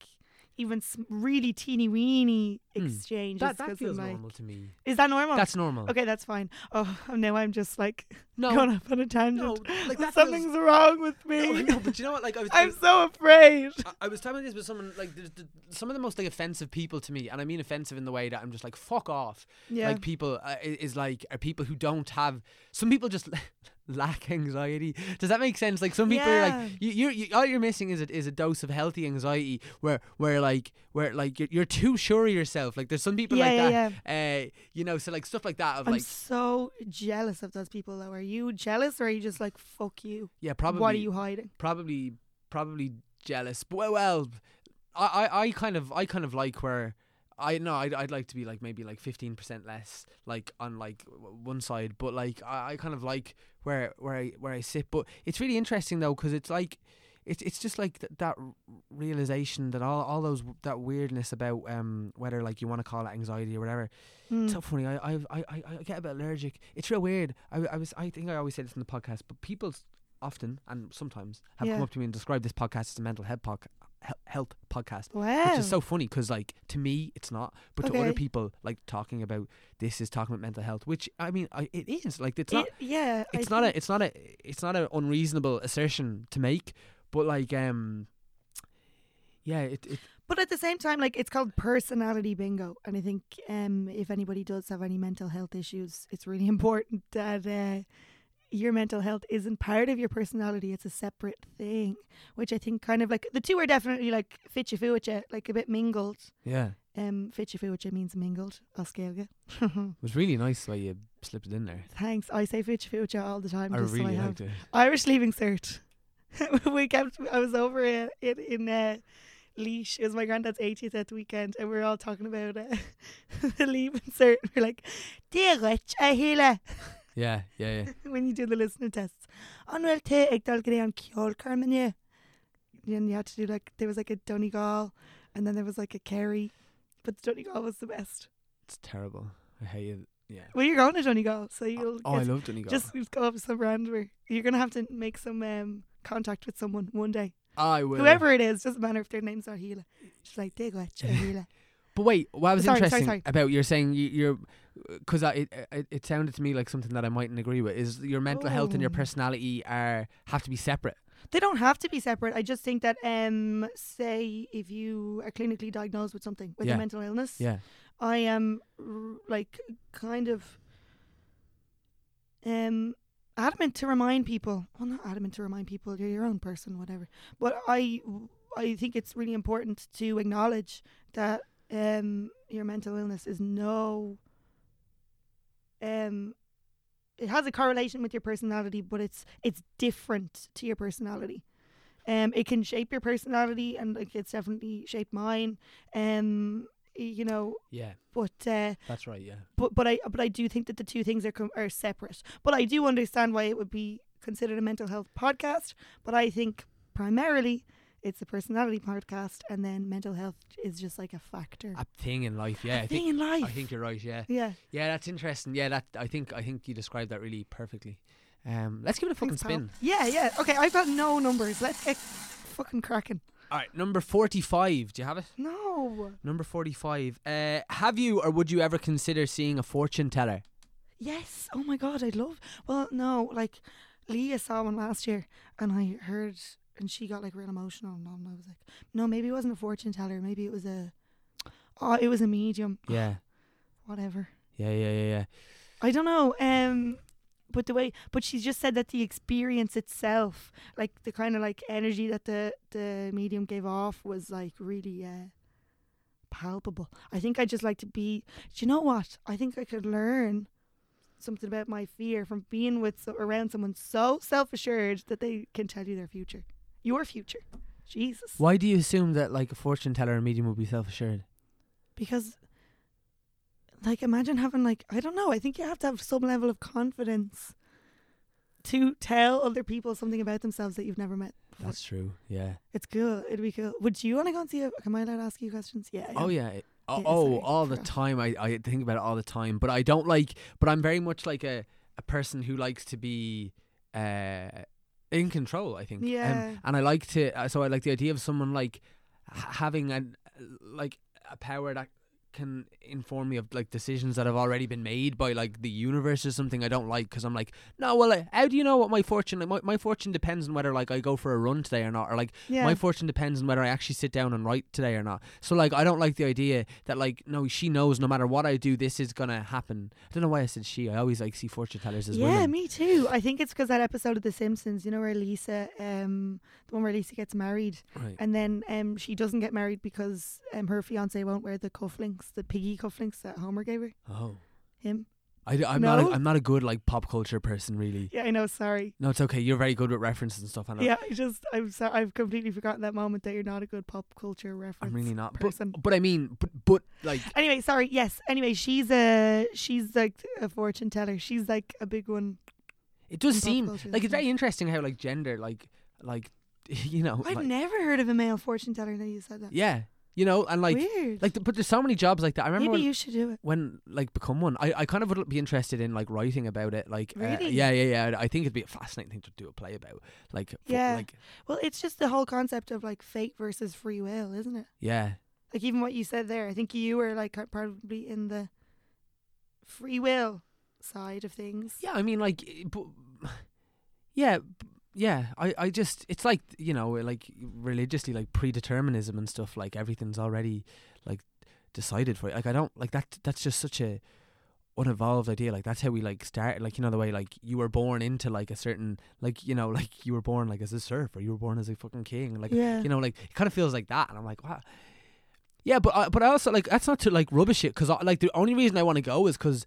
Even really teeny weeny Hmm. exchanges. That that 'cause feels like, normal to me. Is that normal? That's normal. okay. That's fine. Oh, now I'm just like No, going up on a tangent. no, like that feels- Something's wrong with me. no, no, but you know what? Like I was, I I'm was, so afraid. I- I was telling this with someone like the, the, some of the most like offensive people to me, and I mean offensive in the way that I'm just like fuck off. Yeah. Like people uh, is like are people who don't have. Some people just lack anxiety. Does that make sense? Like some people are like you, you're you, all you're missing is a, is a dose of healthy anxiety where where like where like you're, you're too sure of yourself. Like there's some people Yeah, like yeah, that. Uh, you know, so like stuff like that of I'm like so jealous of those people though. Are you jealous or are you just like fuck you? yeah, probably What are you hiding? probably probably jealous. But well, well I, I, I kind of I kind of like where I know I'd, I'd like to be like maybe like fifteen percent less like on like one side, but like I, I kind of like where where I where I sit. But it's really interesting though because it's like it's it's just like th- that realization that all all those that weirdness about um whether like you want to call it anxiety or whatever Mm. it's so funny. I I I I I get a bit allergic. It's real weird. I I was I think I always say this in the podcast, but people often and sometimes have come up to me and described this podcast as a mental health podca- he- health podcast. wow. Which is so funny because, like, to me, it's not, but to other people, like, talking about this is talking about mental health, which I mean, I, it is. Like, it's not, It- yeah. I it's not a, it's not a, it's not an unreasonable assertion to make, but like, um, yeah, it, it But at the same time, like it's called personality bingo, and I think um, if anybody does have any mental health issues, it's really important that uh, your mental health isn't part of your personality; it's a separate thing. Which I think kind of like the two are definitely like fitcha fucha, like a bit mingled. yeah, Um, fitcha fucha means mingled. Oskelga. it was really nice the way you slipped it in there. Thanks. I say fitcha fucha all the time. I just really so I liked have it. Irish leaving cert. we kept. I was over in in, in uh, Laois. It was my granddad's 80th at the weekend, and we were all talking about uh, the leaving cert. We're like, "Dear rich, I heal Yeah, yeah, yeah. when you do the listening tests. Anwell te ag dal an kiol carmen. And you had to do like there was like a Donegal, and then there was like a Kerry, but the Donegal was the best. It's terrible. I hate it. Yeah. Well, you're going to Donegal, so you'll Oh, I love Donegal. just just go up to some random. You're gonna have to make some um, contact with someone one day. I will. Whoever it is, doesn't matter if their name's not Hila. Just like dig what Hila. But wait, what was Sorry, sorry, interesting sorry. about you're saying you, you're because it, it it sounded to me like something that I mightn't agree with is your mental health and your Oh. personality are have to be separate. They don't have to be separate. I just think that, um, say, if you are clinically diagnosed with something, with Yeah. a mental illness, Yeah. I am r- like kind of um adamant to remind people. Well, not adamant to remind people. You're your own person, whatever. But I, I think it's really important to acknowledge that um your mental illness is no um it has a correlation with your personality, but it's it's different to your personality. Um, it can shape your personality, and like it's definitely shaped mine. Um, you know, Yeah, but uh, that's right. Yeah. but but I but I do think that the two things are com- are separate. But I do understand why it would be considered a mental health podcast. But I think primarily it's a personality podcast, and then mental health is just like a factor. A thing in life. Yeah, I thing think in life. I think you're right. Yeah. yeah. Yeah, that's interesting. Yeah, that I think I think you described that really perfectly. Um, let's give it a fucking Thanks, pal. spin. Yeah, yeah. Okay, I've got no numbers. Let's get fucking cracking. All right, number forty-five. Do you have it? No. Number forty-five. Uh, have you or would you ever consider seeing a fortune teller? Yes. Oh my god, I'd love. Well, no, like Leah saw one last year, and I heard, and she got like real emotional, and I was like, no, maybe it wasn't a fortune teller. Maybe it was a. Oh, it was a medium. Yeah. Whatever. Yeah, yeah, yeah, yeah. I don't know. Um, but the way, but she just said that the experience itself, like the kind of like energy that the the medium gave off, was like really uh, palpable. I think I just like to be. Do you know what? I think I could learn something about my fear from being with so, around someone so self assured that they can tell you their future, your future. Jesus. Why do you assume that like a fortune teller or medium would be self-assured? because like imagine having like I don't know, I think you have to have some level of confidence to tell other people something about themselves that you've never met. before. That's true. Yeah. It's cool. It'd be cool. Would you want to go and see it? Am I allowed to ask you questions? Yeah. Oh yeah. Oh, Yeah, oh, sorry, all the time. I, I think about it all the time. But I don't like. But I'm very much like a a person who likes to be uh in control. I think. Um, Yeah. and I like to. Uh, so I like the idea of someone like having an like a power that can inform me of like decisions that have already been made by like the universe or something I don't like because I'm like no well like, how do you know what my fortune like my, my fortune depends on whether like I go for a run today or not or like Yeah. my fortune depends on whether I actually sit down and write today or not so like I don't like the idea that like no she knows no matter what I do this is gonna happen I don't know why I said she I always like see fortune tellers as well. yeah, women me too. I think it's because that episode of The Simpsons, you know, where Lisa, um, the one where Lisa gets married, right and then um, she doesn't get married because um, her fiance won't wear the cufflinks, the piggy cufflinks that Homer gave her. oh Him. I, am not a, No? I'm not a good like pop culture person really Yeah, I know. Sorry. no it's okay you're very good with references and stuff I know Yeah, I just I'm sorry. I've completely forgotten that moment that you're not a good pop culture reference. I'm really not but, person. but I mean but, but like Anyway, sorry. Yes. Anyway, she's a she's like a fortune teller. She's like a big one. It does seem culture, like it's so- very interesting how like gender like like you know I've like- never heard of a male fortune teller That you said that. yeah you know and like Weird. like but there's so many jobs like that. I remember Maybe when, you should do it. when like become one. I, I kind of would be interested in like writing about it. Like uh, Really? yeah yeah yeah. I think it'd be a fascinating thing to do a play about. Like fo- Yeah. like Well, it's just the whole concept of like fate versus free will, isn't it? yeah Like even what you said there. I think you were like probably in the free will side of things. yeah. I mean like eh, but, yeah. b- Yeah, I, I just it's like you know eh, like religiously like predeterminism and stuff like everything's already like decided for you. Like I don't like that. That's just such a unevolved idea. Like that's how we like start. Like you know the way like you were born into like a certain like you know like you were born like as a serf or you were born as a fucking king. Like yeah. you know like it kind of feels like that. And I'm like wow. Yeah, but I, but I also like that's not to like rubbish it because like the only reason I want to go is because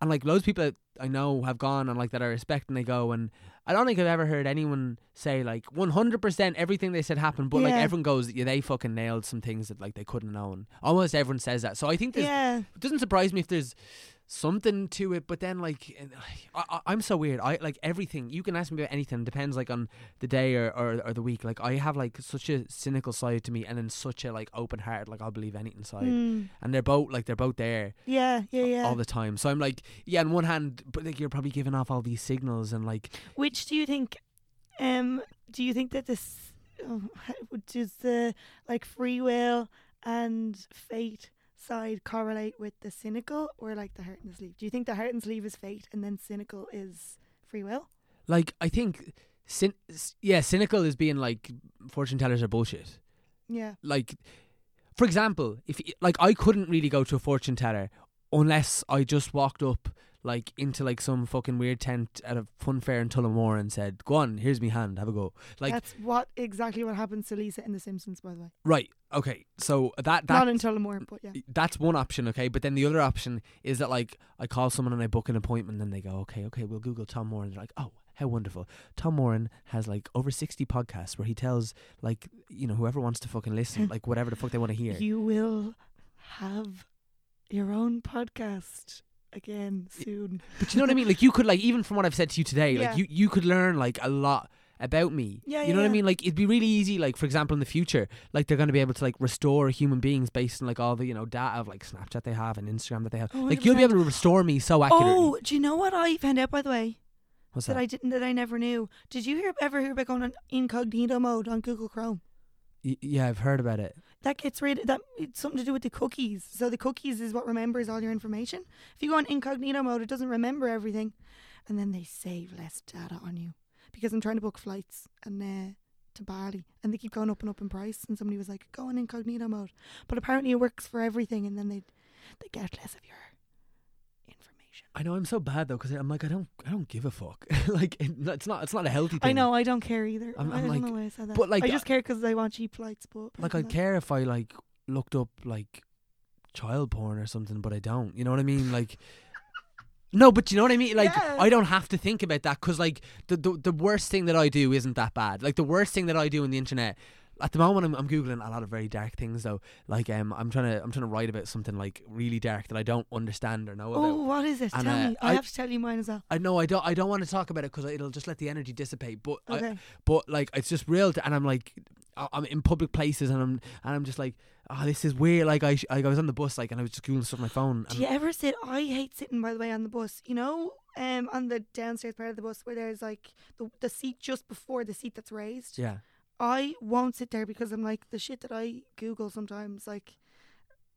and like loads of people that I know have gone and like that I respect and they go and I don't think I've ever heard anyone say like 100% everything they said happened but like everyone goes yeah they fucking nailed some things that like they couldn't known. Almost everyone says that. So I think yeah. it doesn't surprise me if there's something to it but then like I, I, I'm so weird I like everything you can ask me about anything depends like on the day or, or, or the week like I have like such a cynical side to me and then such a like open heart like I'll believe anything side Mm. and they're both like they're both there Yeah, yeah, yeah. all the time so I'm like yeah on one hand but like you're probably giving off all these signals and like Which do you think? Um, do you think that this oh, does the like free will and fate side correlate with the cynical or like the heart and sleeve? Do you think the heart and sleeve is fate and then cynical is free will? like I think cyn- yeah cynical is being like fortune tellers are bullshit Yeah. like for example if like i couldn't really go to a fortune teller unless i just walked up like into like some fucking weird tent at a fun fair in Tullamore and said go on here's me hand have a go. Like That's what exactly what happens to Lisa in The Simpsons, by the way. right okay so that that Not in Tullamore, but yeah. that's one option okay but then the other option is that like i call someone and i book an appointment and they go okay okay we'll google tom moore and they're like oh how wonderful. Tom moran has like over 60 podcasts where he tells like you know whoever wants to fucking listen like whatever the fuck they want to hear. You will have your own podcast again soon. But you know what I mean? Like you could like even from what I've said to you today, Yeah. like you you could learn like a lot about me. Yeah, you yeah, know what I mean? Like it'd be really easy. Like for example, in the future, like they're going to be able to like restore human beings based on like all the you know data of like Snapchat they have and Instagram that they have. Oh, like you'll be able to oh, restore me so accurately. Oh, do you know what I found out by the way? What's that, that? I didn't that I never knew. Did you hear ever hear about going on incognito mode on Google Chrome? Yeah, I've heard about it. That gets rid that it's something to do with the cookies. So the cookies is what remembers all your information. If you go on incognito mode, it doesn't remember everything, and then they save less data on you. Because I'm trying to book flights and uh, to Bali, and they keep going up and up in price. And somebody was like, "Go on incognito mode," but apparently it works for everything, and then they they get less of your I know I'm so bad though because I'm like I don't I don't give a fuck. like it, it's not it's not a healthy thing. I know I don't care either. I'm- I I'm don't like- know why I said that. but, like, I just care because I want cheap flights. But Like I'd care if I like looked up like child porn or something, but I don't. You know what I mean? Like. No, but you know what I mean. Like Yeah. I don't have to think about that because like the, the the worst thing that I do isn't that bad. Like the worst thing that I do on the internet. At the moment, I'm, I'm googling a lot of very dark things though. Like um, I'm trying to I'm trying to write about something like really dark that I don't understand or know about. Oh, what is it? And, Tell uh, me. I, I- have to tell you mine as well. I know I don't I don't want to talk about it because it'll just let the energy dissipate. But I, Okay. but like it's just real, and I'm like, I- I'm in public places, and I'm and I'm just like, oh, this is weird. Like I, sh- like I was on the bus, like, and I was just googling stuff on my phone. Do And you ever sit? I hate sitting by the way on the bus. You know, um, on the downstairs part of the bus where there's like the the seat just before the seat that's raised. yeah, I won't sit there because I'm like the shit that I Google sometimes. Like,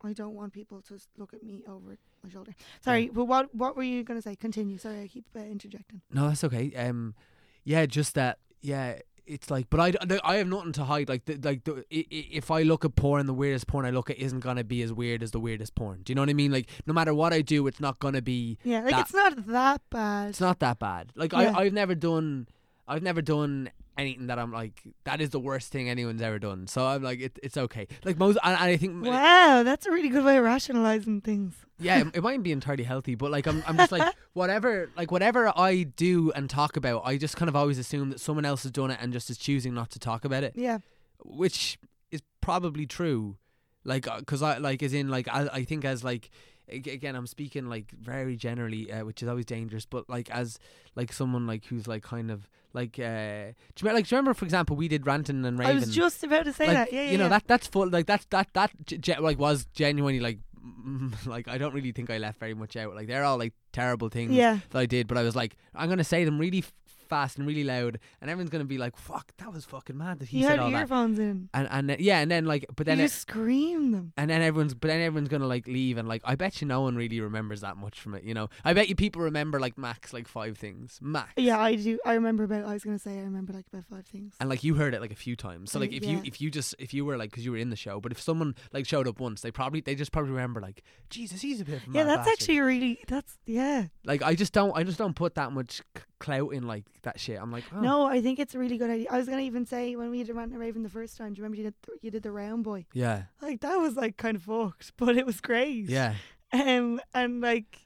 I don't want people to look at me over my shoulder. Sorry, but what what were you gonna say? Continue. Sorry, I keep uh, interjecting. No, that's okay. Um, yeah, just that. Yeah, it's like, but I, I have nothing to hide. Like, the, like the, if I look at porn, the weirdest porn I look at isn't gonna be as weird as the weirdest porn. Do you know what I mean? Like, no matter what I do, it's not gonna be. Yeah, like That- it's not that bad. It's not that bad. Like, Yeah. I, I've never done, I've never done anything that I'm like that is the worst thing anyone's ever done. So I'm like, it, it's okay. Like most, and, and I think Wow, that's a really good way of rationalizing things. yeah, it, it mightn't be entirely healthy, but like I'm, I'm just like whatever, like whatever I do and talk about, I just kind of always assume that someone else has done it and just is choosing not to talk about it, Yeah, which is probably true. Like, uh, because I like as in like I, I think as like again I'm speaking like very generally, uh, which is always dangerous. But like as like someone like who's like kind of like uh, do you remember, like do you remember for example we did ranting and raving. I was just about to say like, that. Yeah, yeah. you know yeah. that that's full like that's that that ge- like was genuinely like like I don't really think I left very much out like they're all like terrible things Yeah, that I did but I was like I'm gonna say them really fast and really loud and everyone's gonna be like fuck that was fucking mad that he you said had all that earphones in. and and then- yeah and then like but then you it, scream them. and then everyone's but then everyone's gonna like leave and like I bet you no one really remembers that much from it you know I bet you people remember like max like five things max Yeah, I do. I remember about. I was gonna say I remember like about five things. and like you heard it like a few times. So Uh, like if you yeah. if you just if you were like because you were in the show, but if someone like showed up once, they probably they just probably remember like Jesus, he's a bit of a yeah, mad that's bastard." actually a really. That's yeah. like I just don't I just don't put that much c- clout in like that shit. I'm like oh. No, I think it's a really good idea. I was gonna even say when we did Ranting and Raving the first time. Do you remember you did th- you did the round boy? yeah Like that was like kind of fucked, but it was great. yeah Um, and like,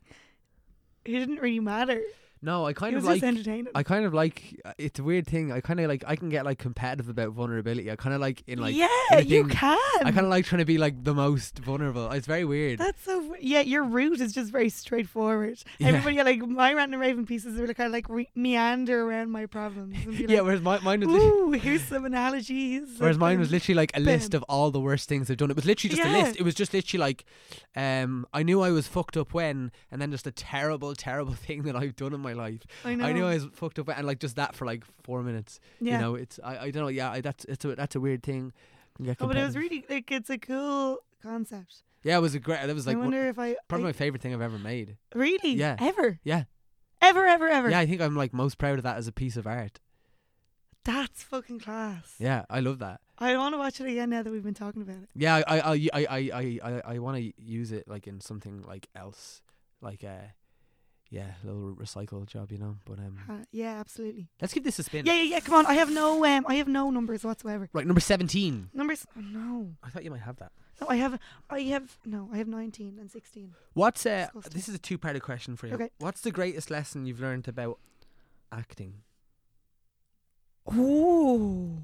it didn't really matter. No I kind of like entertaining. I kind of like it's a weird thing. I kind of like I can get like competitive about vulnerability. I kind of like in like yeah, in you thing- can. I kind of like trying to be like the most vulnerable. It's very weird. That's so. Yeah, your route is just very straightforward. Yeah. Everybody like my Ranting and Raving pieces are kind of like re- meander around my problems. Yeah, whereas my, mine was literally, Ooh, here's some analogies. Whereas mine was literally like a list of all the worst things I've done. It was literally just a list. It was just literally like, um, I knew I was fucked up when, and then just a terrible, terrible thing that I've done in my life. I know. I knew I was fucked up, and like just that for like four minutes. Yeah. You know, it's I, I don't know. Yeah, I, that's it's a that's a weird thing. Get Oh, but it was really like it's a cool concept. yeah, it was a great. That was like I one, wonder if I probably I- my favorite thing I've ever made. really Yeah. ever Yeah, ever ever ever. yeah. I think I'm like most proud of that as a piece of art. That's fucking class. Yeah, I love that. I want to watch it again now that we've been talking about it. Yeah, I I I I I I, I want to use it like in something like else, like uh, yeah, a little recycle job, you know. But um, Uh, yeah, absolutely. let's give this a spin. Yeah, yeah, yeah. Come on, I have no um, I have no numbers whatsoever. Right, number seventeen. Numbers? Oh, no, I thought you might have that. no. I have, I have no. I have nineteen and sixteen. What's uh? Disgusting. This is a two-parted question for you. Okay. What's the greatest lesson you've learned about acting? Ooh.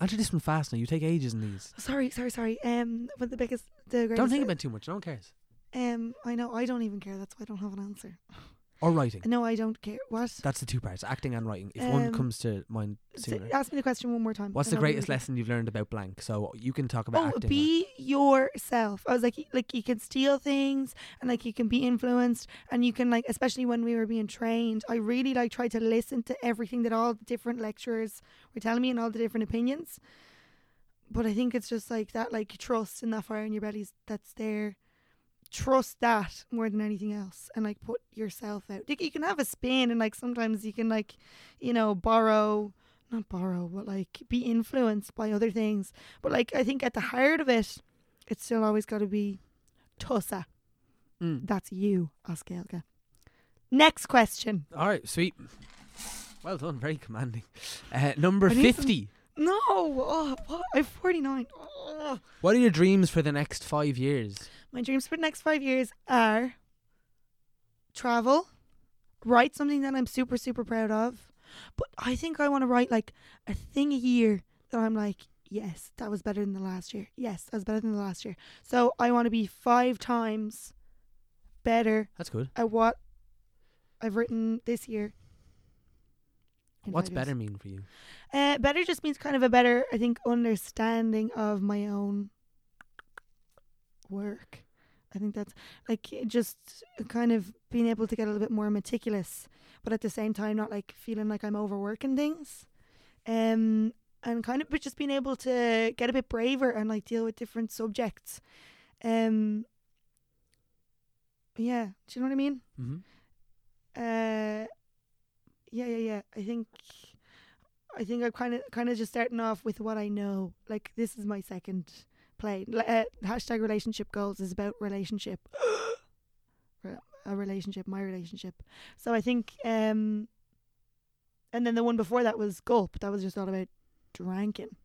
Answer this one fast now. You take ages in these. Sorry, sorry, sorry. Um, but the biggest, the greatest. Don't think about it too much. No one cares. Um, I know. I don't even care. That's why I don't have an answer. Or writing. No, I don't care. What? That's the two parts: acting and writing. If one Um, comes to mind sooner. ask me the question one more time. What's and the I'll greatest lesson you've learned about blank? So you can talk about Oh, acting. be yourself. I was like, y- like you can steal things and like you can be influenced and you can like, especially when we were being trained. I really like tried to listen to everything that all the different lecturers were telling me and all the different opinions. But I think it's just like that, like trust in that fire in your bellies that's there. Trust that more than anything else, and like put yourself out. Like you can have a spin, and like sometimes you can like, you know, borrow not borrow, but like be influenced by other things. But like I think at the heart of it, it's still always got to be Tussa. Mm. That's you, Oskelka. Next question. All right, sweet. Well done, very commanding. Uh, number I need some- fifty. No, oh, what? I'm 49. Oh. What are your dreams for the next five years? My dreams for the next five years are travel, write something that I'm super, super proud of. But I think I want to write like a thing a year that I'm like, yes, that was better than the last year. Yes, that was better than the last year. So I want to be five times better That's good. at what I've written this year. What's better mean for you? Uh, better just means kind of a better, I think, understanding of my own work. I think that's like just kind of being able to get a little bit more meticulous, but at the same time not like feeling like I'm overworking things. Um, and kind of but just being able to get a bit braver and like deal with different subjects. Um. Yeah, do you know what I mean? Mm-hmm. Uh, yeah, yeah, yeah. I think, I think I'm kind of, kind of just starting off with what I know. Like this is my second play. Uh, hashtag relationship goals is about relationship, a relationship, my relationship. So I think, um, and then the one before that was gulp. That was just all about drinking.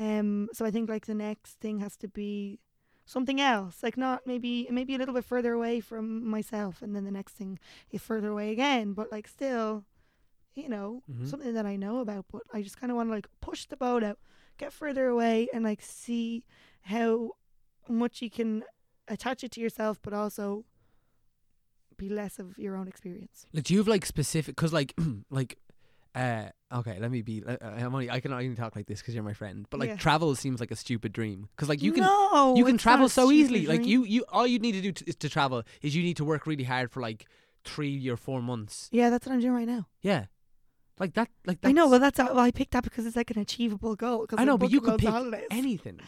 Um, so I think like the next thing has to be something else, like not maybe maybe a little bit further away from myself, and then the next thing is further away again, but like still, you know, Mhm. something that I know about. But I just kind of want to like push the boat out, get further away, and like see how much you can attach it to yourself, but also be less of your own experience. Like, do you have like specific? Because like, like, uh, okay, let me be. Uh, I'm only. I can only talk like this because you're my friend. But like, Yeah. travel seems like a stupid dream. Because like, you can. no, you can travel so easily. Like you, you all you need to do to, is to travel is you need to work really hard for like three or four months. Yeah, that's what I'm doing right now. Yeah, like that. Like that's, I know. Well, that's how, well, I picked that because it's like an achievable goal. I know, but you could pick anything.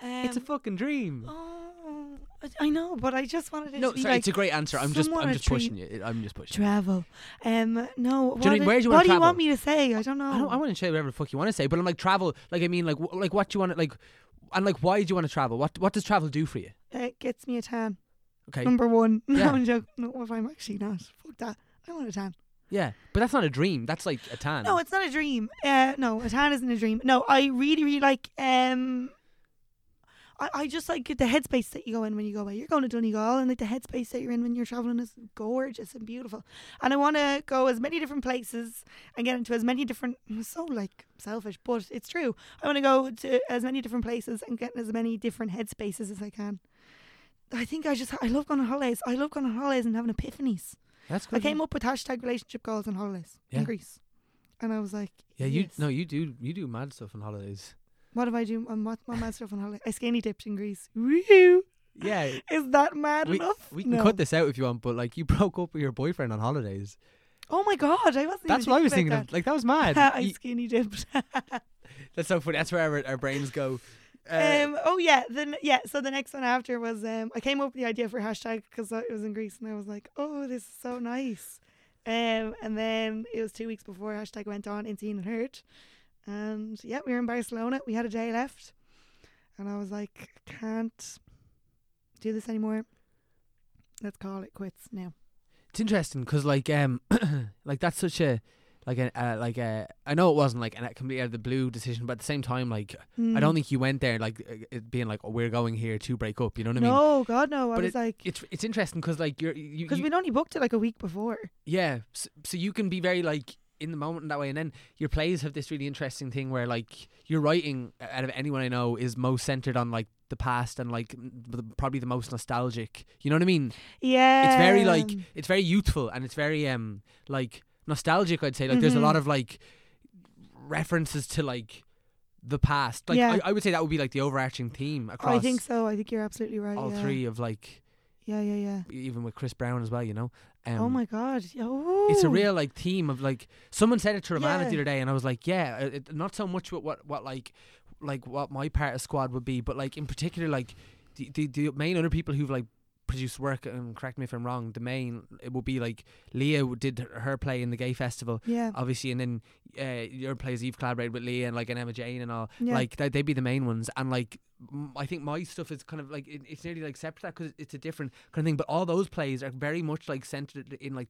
it's a Um, fucking dream. Oh, I- know, but I just wanted it no, to be sorry, like it's a great answer. I'm just, I'm just pushing you. I'm just pushing. travel. Um, no. What, Do you know- where do you what do you want me to say? I don't know. I don't. I want to say whatever the fuck you want to say, but I'm like travel. Like I mean, like wh- like what do you want to like, and like why do you want to travel? What what does travel do for you? it gets me a tan. Okay, Number one. Yeah. No, I'm joking. No, if I'm actually not. Fuck that. I want a tan. Yeah, but that's not a dream. That's like a tan. No, it's not a dream. Uh, no, a tan isn't a dream. No, I really, really like. Um, I, I just like the headspace that you go in when you go away. You're going to Donegal, and like the headspace that you're in when you're traveling is gorgeous and beautiful. And I want to go as many different places and get into as many different. So like selfish, but it's true. I want to go to as many different places and get in as many different headspaces as I can. I think I just I love going on holidays. I love going on holidays and having epiphanies. That's I came up with hashtag relationship goals on holidays Yeah. in Greece, and I was like, Yeah, you yes. no, you do you do mad stuff on holidays. What have I do? Um, what my mad stuff on holiday? I skinny dipped in Greece. Woo! Yeah, Is that mad we, enough? we can No. cut this out if you want, but like you broke up with your boyfriend on holidays. Oh my god! I wasn't. That's what I was thinking about of. Like that was mad. I skinny dipped. that's so funny. That's where our, our brains go. Uh, um. Oh yeah. Then yeah. So the next one after was um. I came up with the idea for hashtag because it was in Greece, and I was like, oh, this is so nice. Um. And then it was two weeks before hashtag went on in Scene and Heard, and yeah, we were in Barcelona. We had a day left, and I was like, can't do this anymore. Let's call it quits now. it's interesting because like um like that's such a like a uh, like a I know it wasn't like a completely out of the blue decision, but at the same time like I don't think you went there like uh, it being like oh, we're going here to break up. You know what I mean? no, God, no. I But was like, It's it's interesting because like you're because you we'd only booked it like a week before. yeah so, so you can be very like in the moment in that way and then your plays have this really interesting thing where like your writing out of anyone I know is most centered on like the past and like the, probably the most nostalgic you know what I mean Yeah, it's very like it's very youthful and it's very um like nostalgic I'd say like there's a Mhm. lot of like references to like the past like Yeah. I, I would say that would be like the overarching theme across I think so. I think you're absolutely right. all yeah. three of like Yeah, yeah, yeah. even with Chris Brown as well you know um, oh my God. it's a real like theme of like someone said it to Romana Yeah. the other day and I was like yeah it, it- not so much what, what what like like what my part of squad would be but like in particular like the the, the main other people who've like produced work and correct me if I'm wrong the main it would be like Leah did her play in the gay festival Yeah. obviously and then uh, your plays you've collaborated with Leah and like and Emma Jane and all Yeah. like they, they'd be the main ones and like m- I think my stuff is kind of like it, it's nearly like separate because it's a different kind of thing but all those plays are very much like centered in like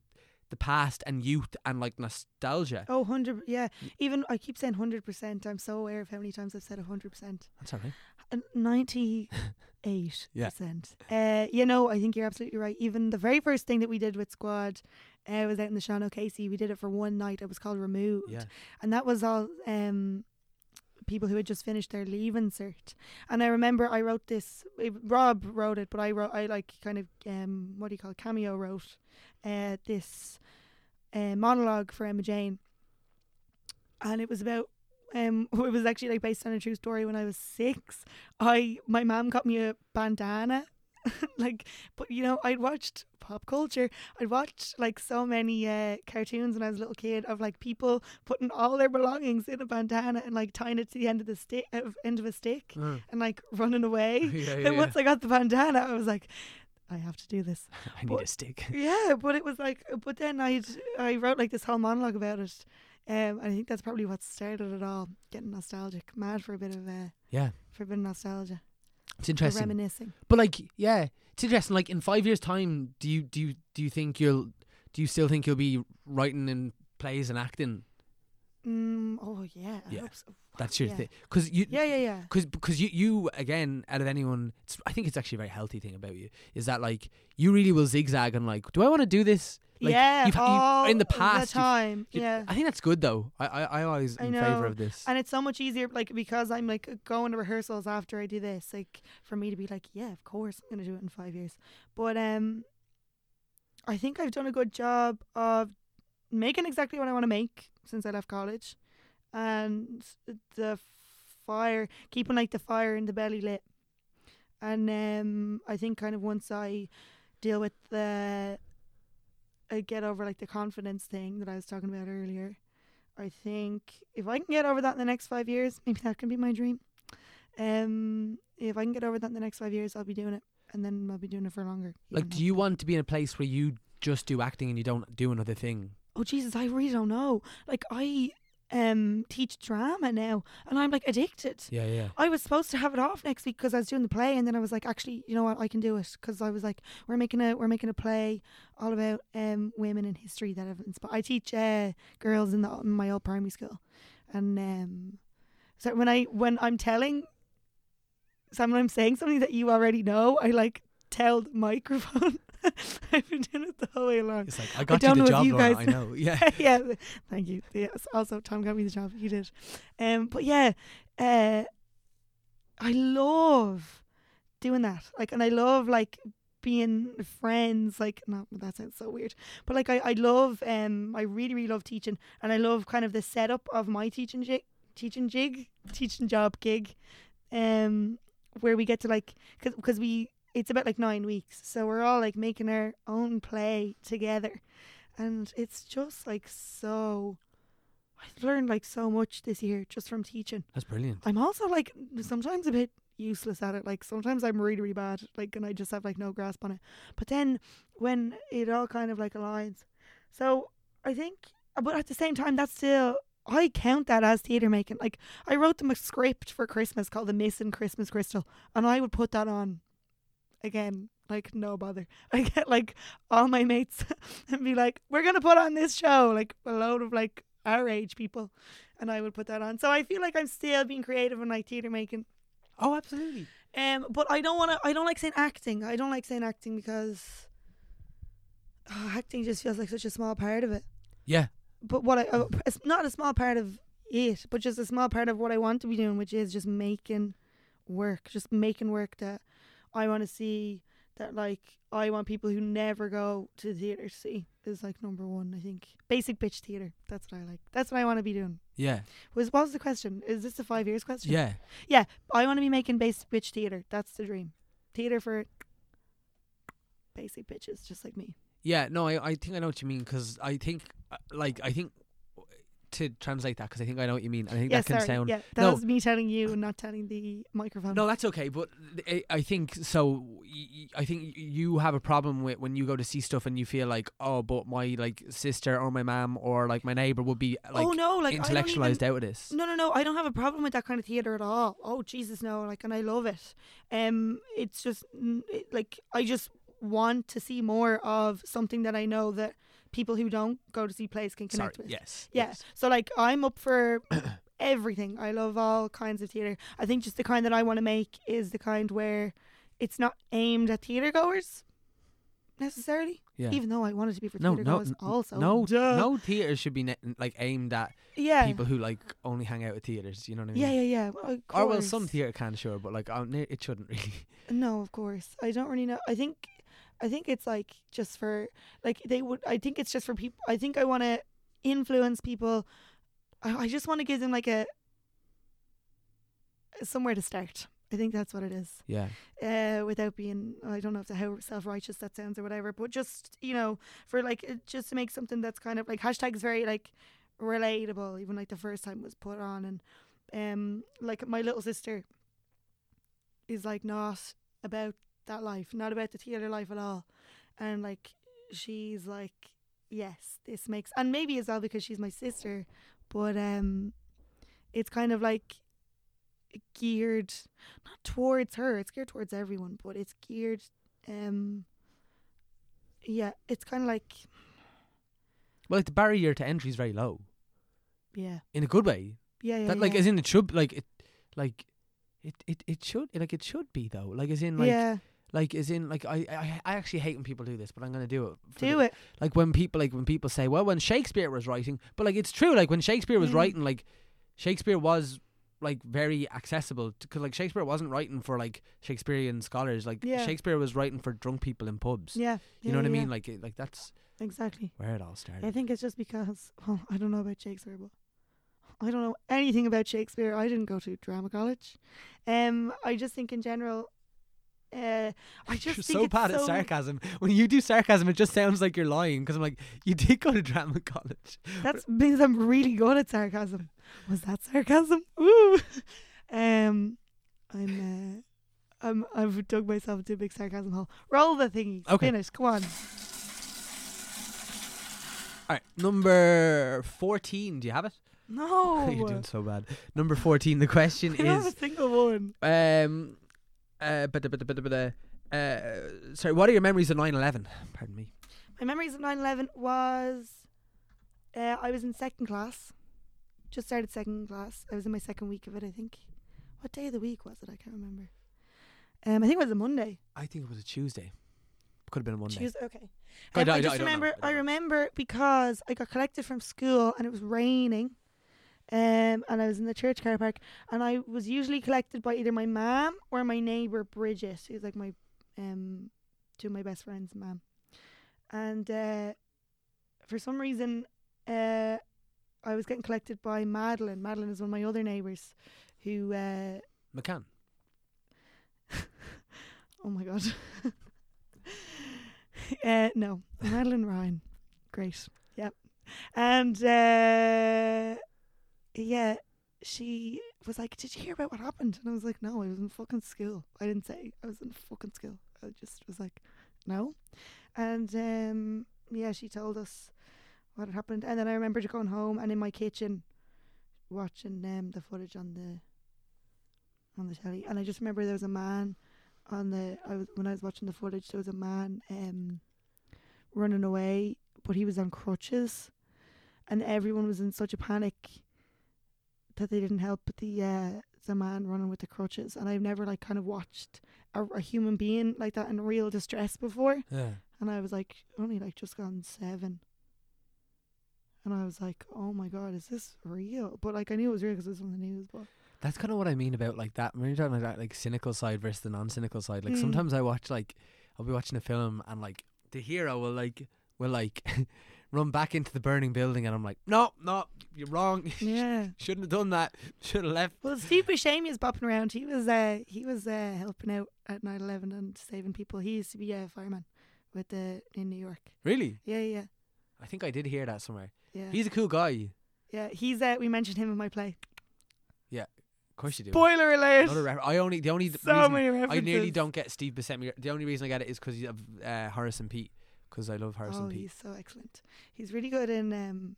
the past and youth and like nostalgia Oh, 100 yeah. Even I keep saying 100%. I'm so aware of how many times I've said 100%. that's all right 98%. Yeah. Uh, you know, I think you're absolutely right. Even the very first thing that we did with Squad uh, was out in the Sean O'Casey. We did it for one night. It was called Removed. yeah and that was all um people who had just finished their leaving cert and i remember i wrote this eh, rob wrote it but i wrote i like kind of um what do you call it cameo wrote uh this uh, monologue for emma jane. And it was about um it was actually like based on a true story when i was six. I my mom got me a bandana like, but you know, I'd watched pop culture. I'd watched like so many uh, cartoons when I was a little kid of like people putting all their belongings in a bandana and like tying it to the end of the stick, end of a stick, Mm. and like running away. yeah, and yeah, yeah. once I got the bandana, I was like, I have to do this. I need a stick. Yeah, but it was like, but then I I wrote like this whole monologue about it. Um, I think that's probably what started it all. Getting nostalgic, mad for a bit of uh, Yeah, for a bit of nostalgia, it's interesting. reminiscing. But like, yeah, it's interesting. Like in five years' time, do you do you do you think you'll do you still think you'll be writing and plays and acting? Mm, oh yeah, Yeah. so. That's your Yeah. thing. Because you, Yeah, yeah, yeah. Cause, because you, you again, out of anyone, it's, I think it's actually a very healthy thing about you is that like you really will zigzag and like, do I want to do this? Like, yeah, you've- you- all in the past, the you've- time. You- yeah, I think that's good though. I, I, I always I in know. favor of this. and it's so much easier, like because I'm like going to rehearsals after I do this, like for me to be like, yeah, of course I'm gonna do it in five years. But um, I think I've done a good job of making exactly what I want to make since I left college, and the fire, keeping like the fire in the belly lit, and um, I think kind of once I deal with the, I get over like the confidence thing that I was talking about earlier. I think if I can get over that in the next five years, maybe that can be my dream. Um, if I can get over that in the next five years, I'll be doing it, and then I'll be doing it for longer. like, do you want to be in a place where you just do acting and you don't do another thing? Oh Jesus, I really don't know. Like I um teach drama now, and I'm like addicted. Yeah, yeah. I was supposed to have it off next week because I was doing the play, and then I was like, actually, you know what, I can do it because I was like, we're making a we're making a play all about um women in history that have inspired. I teach uh, girls in, the, in my old primary school, and um, so when I when I'm telling someone I'm saying something that you already know, I like tell the microphone. I've been doing it the whole way along. It's like I got don't you the job, you Lorna. guys- I know. Yeah. yeah, thank you. Yes, also Tom got me the job. He did. Um, but yeah, uh, I love doing that. Like, and I love like being friends. Like, no, that sounds so weird. But like, I I love um, I really really love teaching, and I love kind of the setup of my teaching jig, teaching jig, teaching job gig, um, where we get to like, cause, cause we. It's about like nine weeks, so we're all like making our own play together, and it's just like so I've learned like so much this year just from teaching. That's brilliant. I'm also like sometimes a bit useless at it. Like sometimes I'm really really bad, like and I just have like no grasp on it. But then when it all kind of like aligns, so I think, but at the same time, that's still. I count that as theatre making. Like I wrote them a script for Christmas called The Missing Christmas Crystal, and I would put that on again, like no bother. I get like all my mates and be like, "We're gonna put on this show," like a load of like our age people, and I would put that on. So I feel like I'm still being creative in like theatre making. Oh, absolutely. Um, but I don't want to. I don't like saying acting. I don't like saying acting because oh, acting just feels like such a small part of it. Yeah. But what I, uh, it's not a small part of it, but just a small part of what I want to be doing, which is just making work, just making work that I want to see. That like I want people who never go to the theater to see is like number one. I think basic bitch theater. That's what I like. That's what I want to be doing. Yeah. Was what was the question? Is this a five years question? Yeah. Yeah, I want to be making basic bitch theater. That's the dream. Theater for basic bitches, just like me. Yeah, no, I, I think I know what you mean because I think, uh, like, I think to translate that because I think I know what you mean. I think Yeah, that can sorry. sound. yeah, that no. was me telling you and not telling the microphone. No, that's okay, but I, I think so. I think you have a problem with when you go to see stuff and you feel like, oh, but my like sister or my mom or like my neighbor would be like oh no, like intellectualized even, out of this. No, no, no. I don't have a problem with that kind of theater at all. Oh Jesus, no. Like, and I love it. Um, it's just it, like I just want to see more of something that I know that people who don't go to see plays can Sorry. connect with. Yes. Yeah. yes. So like I'm up for everything. I love all kinds of theatre. I think just the kind that I want to make is the kind where it's not aimed at theatre goers necessarily. Yeah. Even though I want it to be for no, theatre no, goers n- also. no, Duh. no theater should be ne- like aimed at Yeah. people who like only hang out at theaters. You know what I mean? yeah, yeah, yeah. Well, Or well, some theater can sure, but like it shouldn't really. No, of course. I don't really know. I think I think it's like just for like they would I think it's just for people I think I want to influence people. I, I just want to give them like a somewhere to start. I think that's what it is. Yeah. Uh, without being, I don't know if the how self righteous that sounds or whatever, but just you know, for like just to make something that's kind of like hashtags very like relatable. Even like the first time it was put on, and um, like my little sister is like not about that life, not about the theater life at all, and like she's like, yes, this makes, and maybe as well because she's my sister, but um, it's kind of like geared not towards her it's geared towards everyone but it's geared um yeah it's kind of like Well, like the barrier to entry is very low yeah in a good way. yeah yeah that like yeah. as in it should like it like it it it should like it should be though. Like as in like yeah like is in like I, I I actually hate when people do this, but I'm gonna do it. do the- it Like when people like when people say, well, when Shakespeare was writing, but like it's true. Like when Shakespeare was Mm. writing, like Shakespeare was like very accessible because like Shakespeare wasn't writing for like Shakespearean scholars. Like Yeah. Shakespeare was writing for drunk people in pubs. yeah You know what I mean? Like it, like that's exactly where it all started. I think it's just because well I don't know about Shakespeare but I don't know anything about Shakespeare I didn't go to drama college um I just think in general uh I just You're so bad at sarcasm. When you do sarcasm, it just sounds like you're lying. Because I'm like, you did go to drama college. That means I'm really good at sarcasm. Was that sarcasm? Woo! Um, I'm, uh, I'm, I've dug myself into a big sarcasm hole. Roll the thingy. Okay. Finish. Come on. All right, number fourteen. Do you have it? No. You're doing so bad. Number fourteen. The question I don't have a is, single one. um, uh, but but but but uh, sorry. What are your memories of 9/11? Pardon me. My memories of 9/11 was, uh, I was in second class. Just started second class. I was in my second week of it. I think. What day of the week was it? I can't remember. Um, I think it was a Monday. I think it was a Tuesday. Could have been a Monday. Tuesday. Okay. I Um, don't- I I just remember. I I, remember because I got collected from school and it was raining, um, and I was in the church car park, and I was usually collected by either my mum or my neighbor Bridget, who's like my, um, two of my best friends' mum, and uh, for some reason, uh, I was getting collected by Madeline. Madeline is one of my other neighbors, who uh, McCann. Oh my god. uh, no, Madeline Ryan, great. Yep, and uh, yeah, she was like, "Did you hear about what happened?" And I was like, "No, I was in fucking school. I didn't say I was in fucking school. I just was like, no." And um, yeah, she told us what had happened, and then I remember going home and in my kitchen watching um, the footage on the on the telly, and I just remember there was a man on the I was when I was watching the footage there was a man um running away but he was on crutches and everyone was in such a panic that they didn't help the uh the man running with the crutches and I've never like kind of watched a, a human being like that in real distress before Yeah. and I was like only like just gone seven and I was like oh my god is this real but like I knew it was real because it was on the news but That's kind of what I mean about like that. When you're talking about that, like cynical side versus the non-cynical side. Like Mm. sometimes I watch like I'll be watching a film and like the hero will like will like run back into the burning building and I'm like, no, no, you're wrong. yeah Shouldn't have done that. Should have left. Well, Steve Buscemi is popping around. He was uh, he was uh, helping out at 9/11 and saving people. He used to be a fireman with the in New York. Really? Yeah, yeah, I think I did hear that somewhere. yeah. He's a cool guy. yeah, he's uh, we mentioned him in my play. Yeah, of course you do. Spoiler alert! Another ref- I only the only so reason many I nearly don't get Steve Buscemi. The only reason I get it is because of uh, Horace and Pete. Because I love Horace and Oh, Pete. he's so excellent. He's really good in um,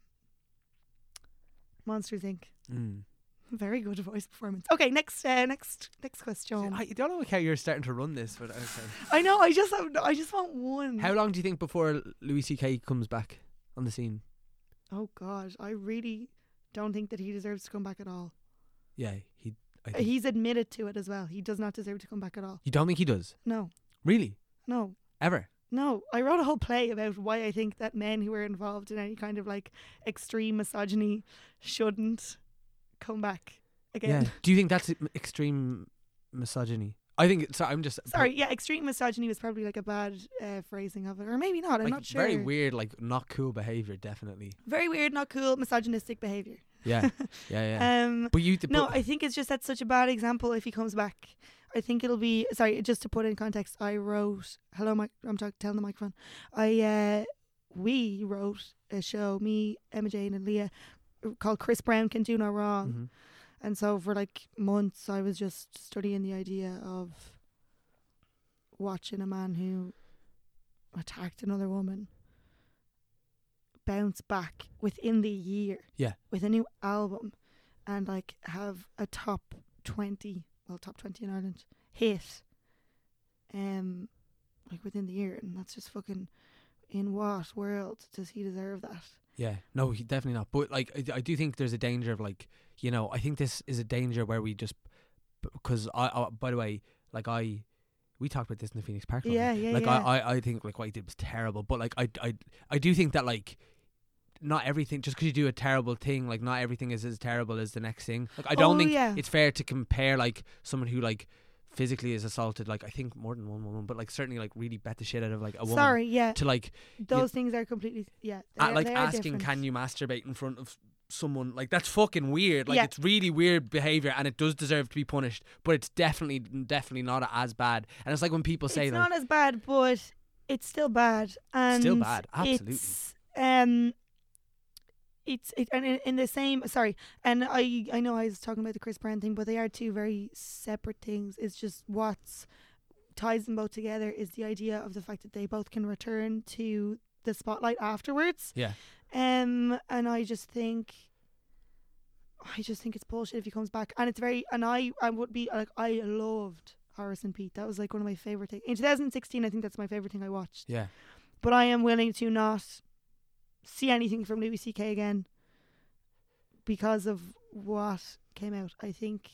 Monsters Inc. Mm. Very good voice performance. Okay, next uh, next next question. I don't know how you're starting to run this, but okay. I know. I just have, I just want one. How long do you think before Louis C.K. comes back on the scene? Oh God, I really don't think that he deserves to come back at all. Yeah, he. I think. He's admitted to it as well. He does not deserve to come back at all. you don't think he does? No, Really? no, Ever? No. I wrote a whole play about why I think that men who are involved in any kind of like extreme misogyny shouldn't come back again. Yeah. Do you think that's extreme misogyny? I think. So I'm just. Sorry, yeah, extreme misogyny was probably like a bad uh, phrasing of it, or maybe not. I'm like, not sure. Very weird, like not cool behavior. Definitely. Very weird, not cool, misogynistic behavior. Yeah. Yeah. Yeah. Um, but you. no, but- I think it's just that's such a bad example if he comes back. I think it'll be sorry. Just to put in context, I wrote. Hello, mic. I'm talking. Telling the microphone. I uh, we wrote a show. Me, Emma Jane, and Leah called Chris Brown Can Do No Wrong. Mhm. And so for like months, I was just studying the idea of watching a man who attacked another woman bounce back within the year. Yeah. With a new album and like have a top 20, well, top 20 in Ireland hit, um, like within the year. And that's just fucking, in what world does he deserve that? Yeah, no, he definitely not. But like, I, I do think there's a danger of like, you know, I think this is a danger where we just because I, I by the way, like I, we talked about this in the Phoenix Park. Yeah, yeah, Like yeah. I, I, I think like what he did was terrible. But like I, I, I do think that like. Not everything, just because you do a terrible thing, like not everything is as terrible as the next thing. Like I don't Oh, think yeah. it's fair to compare like someone who like physically is assaulted, like I think more than one woman, but like certainly like really bet the shit out of like a woman Sorry, yeah. to like Those things are completely, yeah. They, at, like asking different. can you masturbate in front of someone like that's fucking weird like Yeah. it's really weird behavior and it does deserve to be punished but it's definitely definitely not as bad and it's like when people say that it's like not as bad, but it's still bad. And Still bad, absolutely. It's, um, it's it, and in, in the same. Sorry, and I I know I was talking about the Chris Brown thing, but they are two very separate things. It's just what's ties them both together is the idea of the fact that they both can return to the spotlight afterwards. yeah Um, and I just think, I just think it's bullshit if he comes back. And it's very, and I, I would be like, I loved Horace and Pete. That was like one of my favorite things in 2016. I think that's my favorite thing I watched. yeah But I am willing to not see anything from Louis C.K. again because of what came out. I think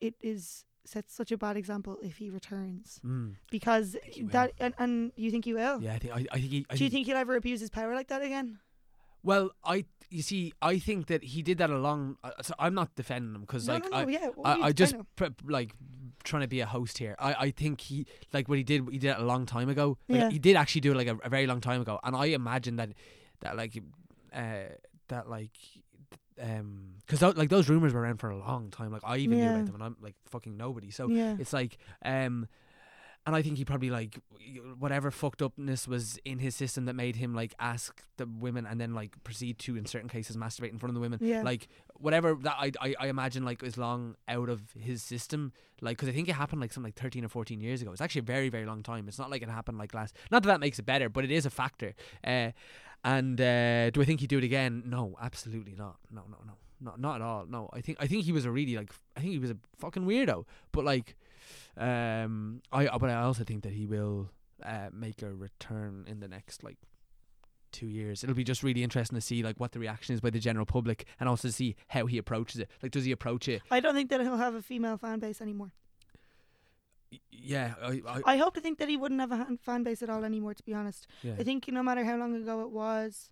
it is sets such a bad example if he returns mm. because that and, and you think he will. yeah I think I, I think he, I Do you think he'll ever abuse his power like that again? well I you see I think that he did that a long uh, so I'm not defending him because No, like no, no, I, yeah. I, I just pre- like trying to be a host here. I, I think he like what he did. He did it a long time ago. Like, Yeah. He did actually do it like a, a very long time ago, and I imagine that that like uh that like um because like those rumors were around for a long time. Like I even knew about them, and I'm like fucking nobody. So yeah. it's like um. And I think he probably like whatever fucked upness was in his system that made him like ask the women and then like proceed to in certain cases masturbate in front of the women. Yeah. like whatever that I, I I imagine like is long out of his system. Like because I think it happened like something like 13 or 14 years ago. It's actually a very very long time. It's not like it happened like last not that that makes it better but it is a factor. Uh, and uh, do I think he'd do it again? No absolutely not. No no no. Not not at all. No I think I think he was a really like I think he was a fucking weirdo. But like um I but I also think that he will uh, make a return in the next like two years. It'll be just really interesting to see like what the reaction is by the general public, and also to see how he approaches it. Like, does he approach it? I don't think that he'll have a female fan base anymore. Yeah, I, I, I hope to think that he wouldn't have a fan base at all anymore. To be honest, yeah. I think no matter how long ago it was,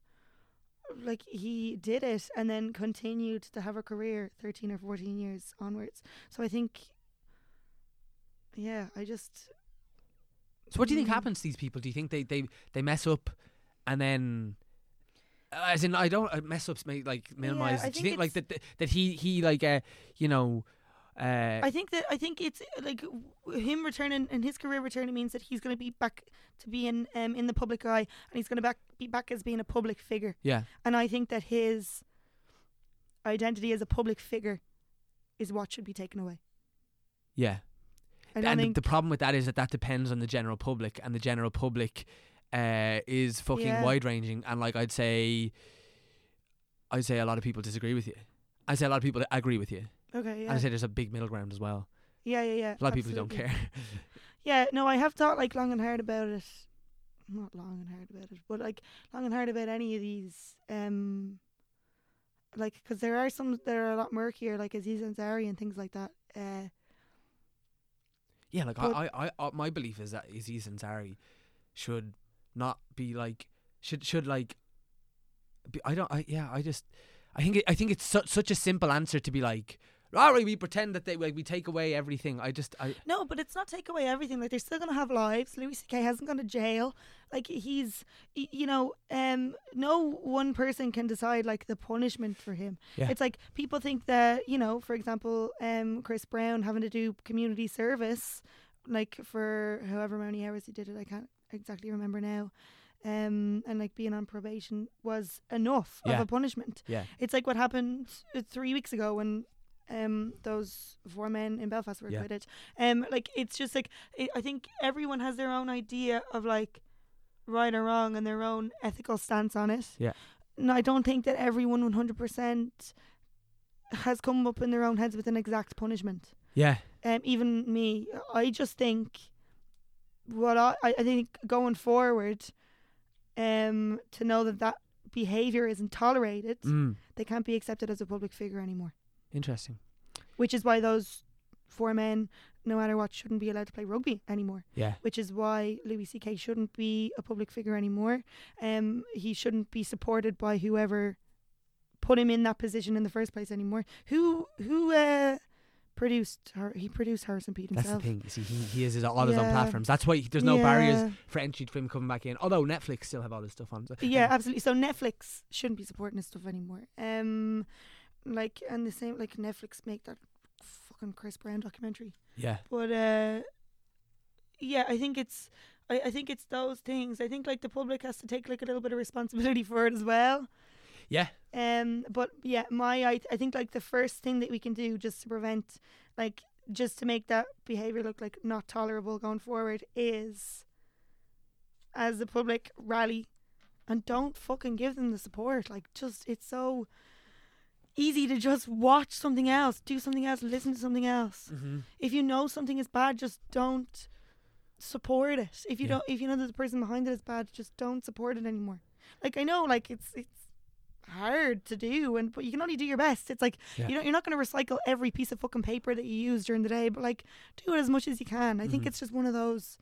like he did it and then continued to have a career thirteen or fourteen years onwards. So I think, yeah, I just. so, what do you think Mm. happens to these people? Do you think they they they mess up, and then? uh, As in, I don't uh, mess ups make like minimize. I do you think think like that that he he like uh you know, uh I think that I think it's uh, like him returning and his career returning means that he's going to be back to being um, in the public eye and he's going to back be back as being a public figure. yeah And I think that his identity as a public figure is what should be taken away. yeah. I don't and the, think the problem with that is that that depends on the general public, and the general public uh, is fucking Yeah. wide ranging. And like I'd say, I'd say a lot of people disagree with you. I'd say a lot of people agree with you, okay, and I'd say there's a big middle ground as well. yeah, yeah, yeah. A lot of people who don't care. Yeah, no, I have thought like long and hard about it. Not long and hard about it, but like long and hard about any of these. Um, like because there are some that are a lot murkier, like Aziz Ansari and things like that. Uh, yeah, like I, I, I, uh, my belief is that Aziz Ansari should not be like should should like. Be, I don't. I yeah. I just. I think it, I think it's such such a simple answer to be like, all right, we pretend that they like we take away everything. I just I No, but it's not take away everything. Like they're still gonna have lives. Louis C.K. hasn't gone to jail. Like he's, you know, um, no one person can decide like the punishment for him. Yeah. It's like people think that you know, for example, um, Chris Brown having to do community service, like for however many hours he did it. I can't exactly remember now. Um, and like being on probation was enough Yeah. of a punishment. yeah It's like what happened three weeks ago when um those four men in Belfast were Yeah. acquitted. Um, like it's just like it, I think everyone has their own idea of like right or wrong and their own ethical stance on it. Yeah. No, I don't think that everyone one hundred percent has come up in their own heads with an exact punishment. yeah Um, even me, I just think what I I think going forward, um, to know that that behavior isn't tolerated mm, they can't be accepted as a public figure anymore. Interesting. Which is why those four men, no matter what, shouldn't be allowed to play rugby anymore. Yeah Which is why Louis C.K. shouldn't be a public figure anymore. Um, he shouldn't be supported by whoever put him in that position in the first place anymore. Who who uh, produced her? He produced Horace and Pete that's himself. the thing. You see, he, he is his, all his own platforms. That's why there's no barriers for entry for him coming back in. Although Netflix still have all his stuff on. So. Yeah, absolutely. So Netflix shouldn't be supporting this stuff anymore. Um, like and the same like Netflix make that fucking Chris Brown documentary. yeah But uh, yeah, I think it's I, I think it's those things. I think like the public has to take like a little bit of responsibility for it as well. yeah Um, but yeah, my I I think like the first thing that we can do just to prevent like just to make that behavior look like not tolerable going forward is as the public rally and don't fucking give them the support. Like just it's so easy to just watch something else, do something else, listen to something else. mm-hmm. If you know something is bad, just don't support it. If you Yeah. don't if you know that the person behind it is bad, just don't support it anymore. Like I know like it's it's hard to do and but you can only do your best. It's like Yeah. you know you're not going to recycle every piece of fucking paper that you use during the day, but like do it as much as you can. I think Mhm. it's just one of those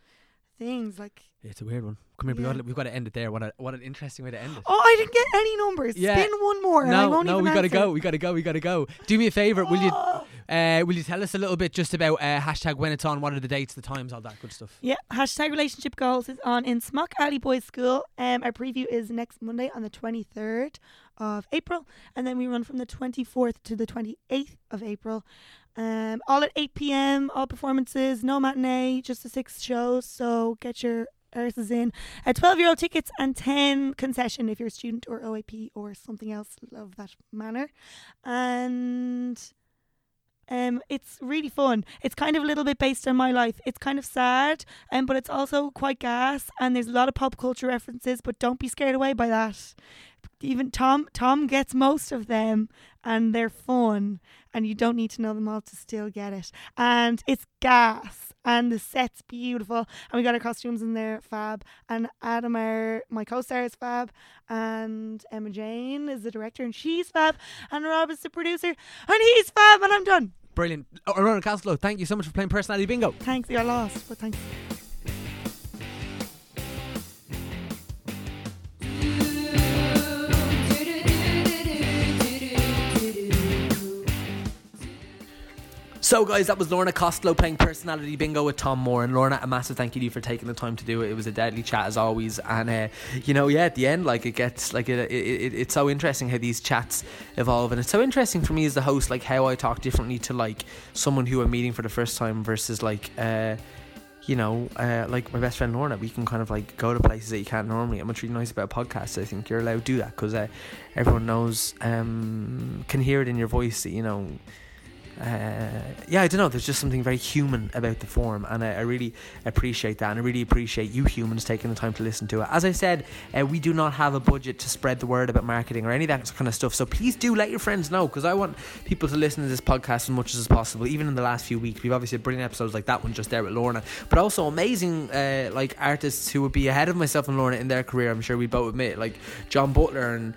things like It's a weird one. Come here, we Yeah. got we've got to end it there. What a what an interesting way to end it. Oh, I didn't get any numbers. Yeah. Spin one more. no, no, we gotta go. We gotta go. We gotta go. Do me a favor. Will you? Uh, will you tell us a little bit just about uh, hashtag when it's on? What are the dates, the times, all that good stuff? Yeah, hashtag relationship goals is on in Smock Alley Boys School. Um, our preview is next Monday on the 23rd of April, and then we run from the 24th to the 28th of April. Um, all at 8 p.m. All performances, no matinee, just the six shows. So get your arses in. Uh, 12 euro tickets and 10 concession if you're a student or OAP or something else of that manner. And um, it's really fun. It's kind of a little bit based on my life. It's kind of sad, um, but it's also quite gas, and there's a lot of pop culture references. But don't be scared away by that. Even Tom, Tom gets most of them, and they're fun, and you don't need to know them all to still get it. And it's gas, and the set's beautiful, and we got our costumes in there, fab. And Adam, our my co-star, is fab, and Emma Jane is the director, and she's fab, and Rob is the producer, and he's fab, and I'm done. Brilliant. Lorna Costello, thank you so much for playing Personality Bingo. Thanks, you're lost, but thanks. So, guys, that was Lorna Costello playing Personality Bingo with Tom Moran. And Lorna, a massive thank you to you for taking the time to do it. It was a deadly chat as always. And, uh, you know, yeah, at the end, like, it gets, like, it, it, it, it's so interesting how these chats evolve. And it's so interesting for me as the host, like, how I talk differently to, like, someone who I'm meeting for the first time versus, like, uh, you know, uh, like my best friend Lorna, we can kind of like go to places that you can't normally. What's really nice about podcasts, I think you're allowed to do that because uh, everyone knows, um, can hear it in your voice that, you know, uh, yeah, I don't know. There's just something very human about the form, and I, I really appreciate that. And I really appreciate you humans taking the time to listen to it. As I said, uh, we do not have a budget to spread the word about marketing or any of that kind of stuff. So please do let your friends know because I want people to listen to this podcast as much as possible. Even in the last few weeks, we've obviously had brilliant episodes like that one just there with Lorna, but also amazing uh, like artists who would be ahead of myself and Lorna in their career. I'm sure we both admit, like John Butler and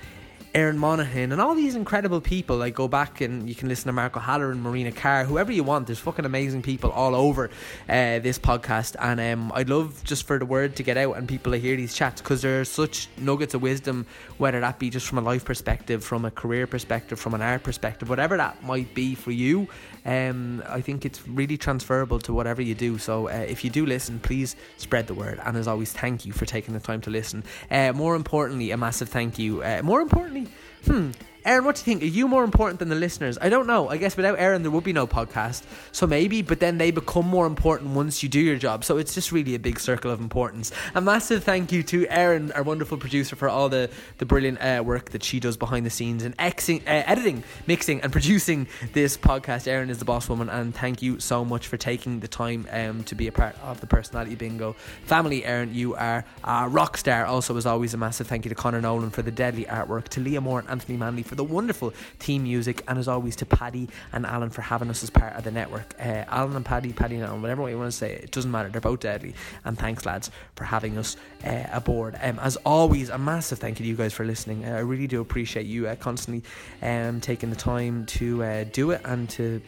Aaron Monaghan, and all these incredible people. Like go back and you can listen to Marco Haller and Marina Carr, whoever you want. There's fucking amazing people all over uh, this podcast, and um, I'd love just for the word to get out and people to hear these chats because there are such nuggets of wisdom, whether that be just from a life perspective, from a career perspective, from an art perspective, whatever that might be for you. Um, I think it's really transferable to whatever you do. So uh, if you do listen, please spread the word. And as always, thank you for taking the time to listen. Uh, more importantly, a massive thank you. Uh, more importantly, hmm. Aaron, what do you think? Are you more important than the listeners? I don't know. I guess without Aaron, there would be no podcast. So maybe, but then they become more important once you do your job. So it's just really a big circle of importance. A massive thank you to Aaron, our wonderful producer, for all the, the brilliant uh, work that she does behind the scenes and exing, uh, editing, mixing, and producing this podcast. Aaron is the boss woman, and thank you so much for taking the time um, to be a part of the Personality Bingo family. Aaron, you are a rock star. Also, as always, a massive thank you to Conor Nolan for the deadly artwork, to Leah Moore and Anthony Manley for the wonderful theme music, and as always to Paddy and Alan for having us as part of the network. Uh, Alan and Paddy, Paddy and Alan, whatever you want to say it, it doesn't matter. They're both deadly. And thanks, lads, for having us uh, aboard. Um, as always, a massive thank you to you guys for listening. Uh, I really do appreciate you uh, constantly um, taking the time to uh, do it and to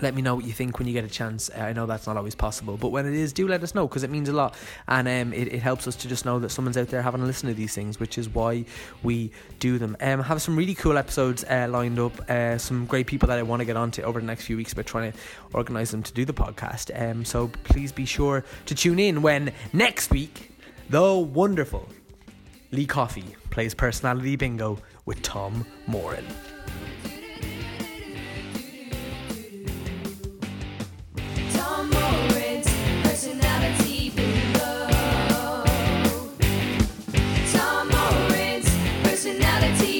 let me know what you think when you get a chance. Uh, I know that's not always possible, but when it is, do let us know because it means a lot, and um, it, it helps us to just know that someone's out there having a listen to these things, which is why we do them. Um, have some really cool episodes uh, lined up. Uh, some great people that I want to get onto over the next few weeks, but trying to organise them to do the podcast. Um, so please be sure to tune in when next week, the wonderful Lee Coffey plays personality bingo with Tom Moran. reality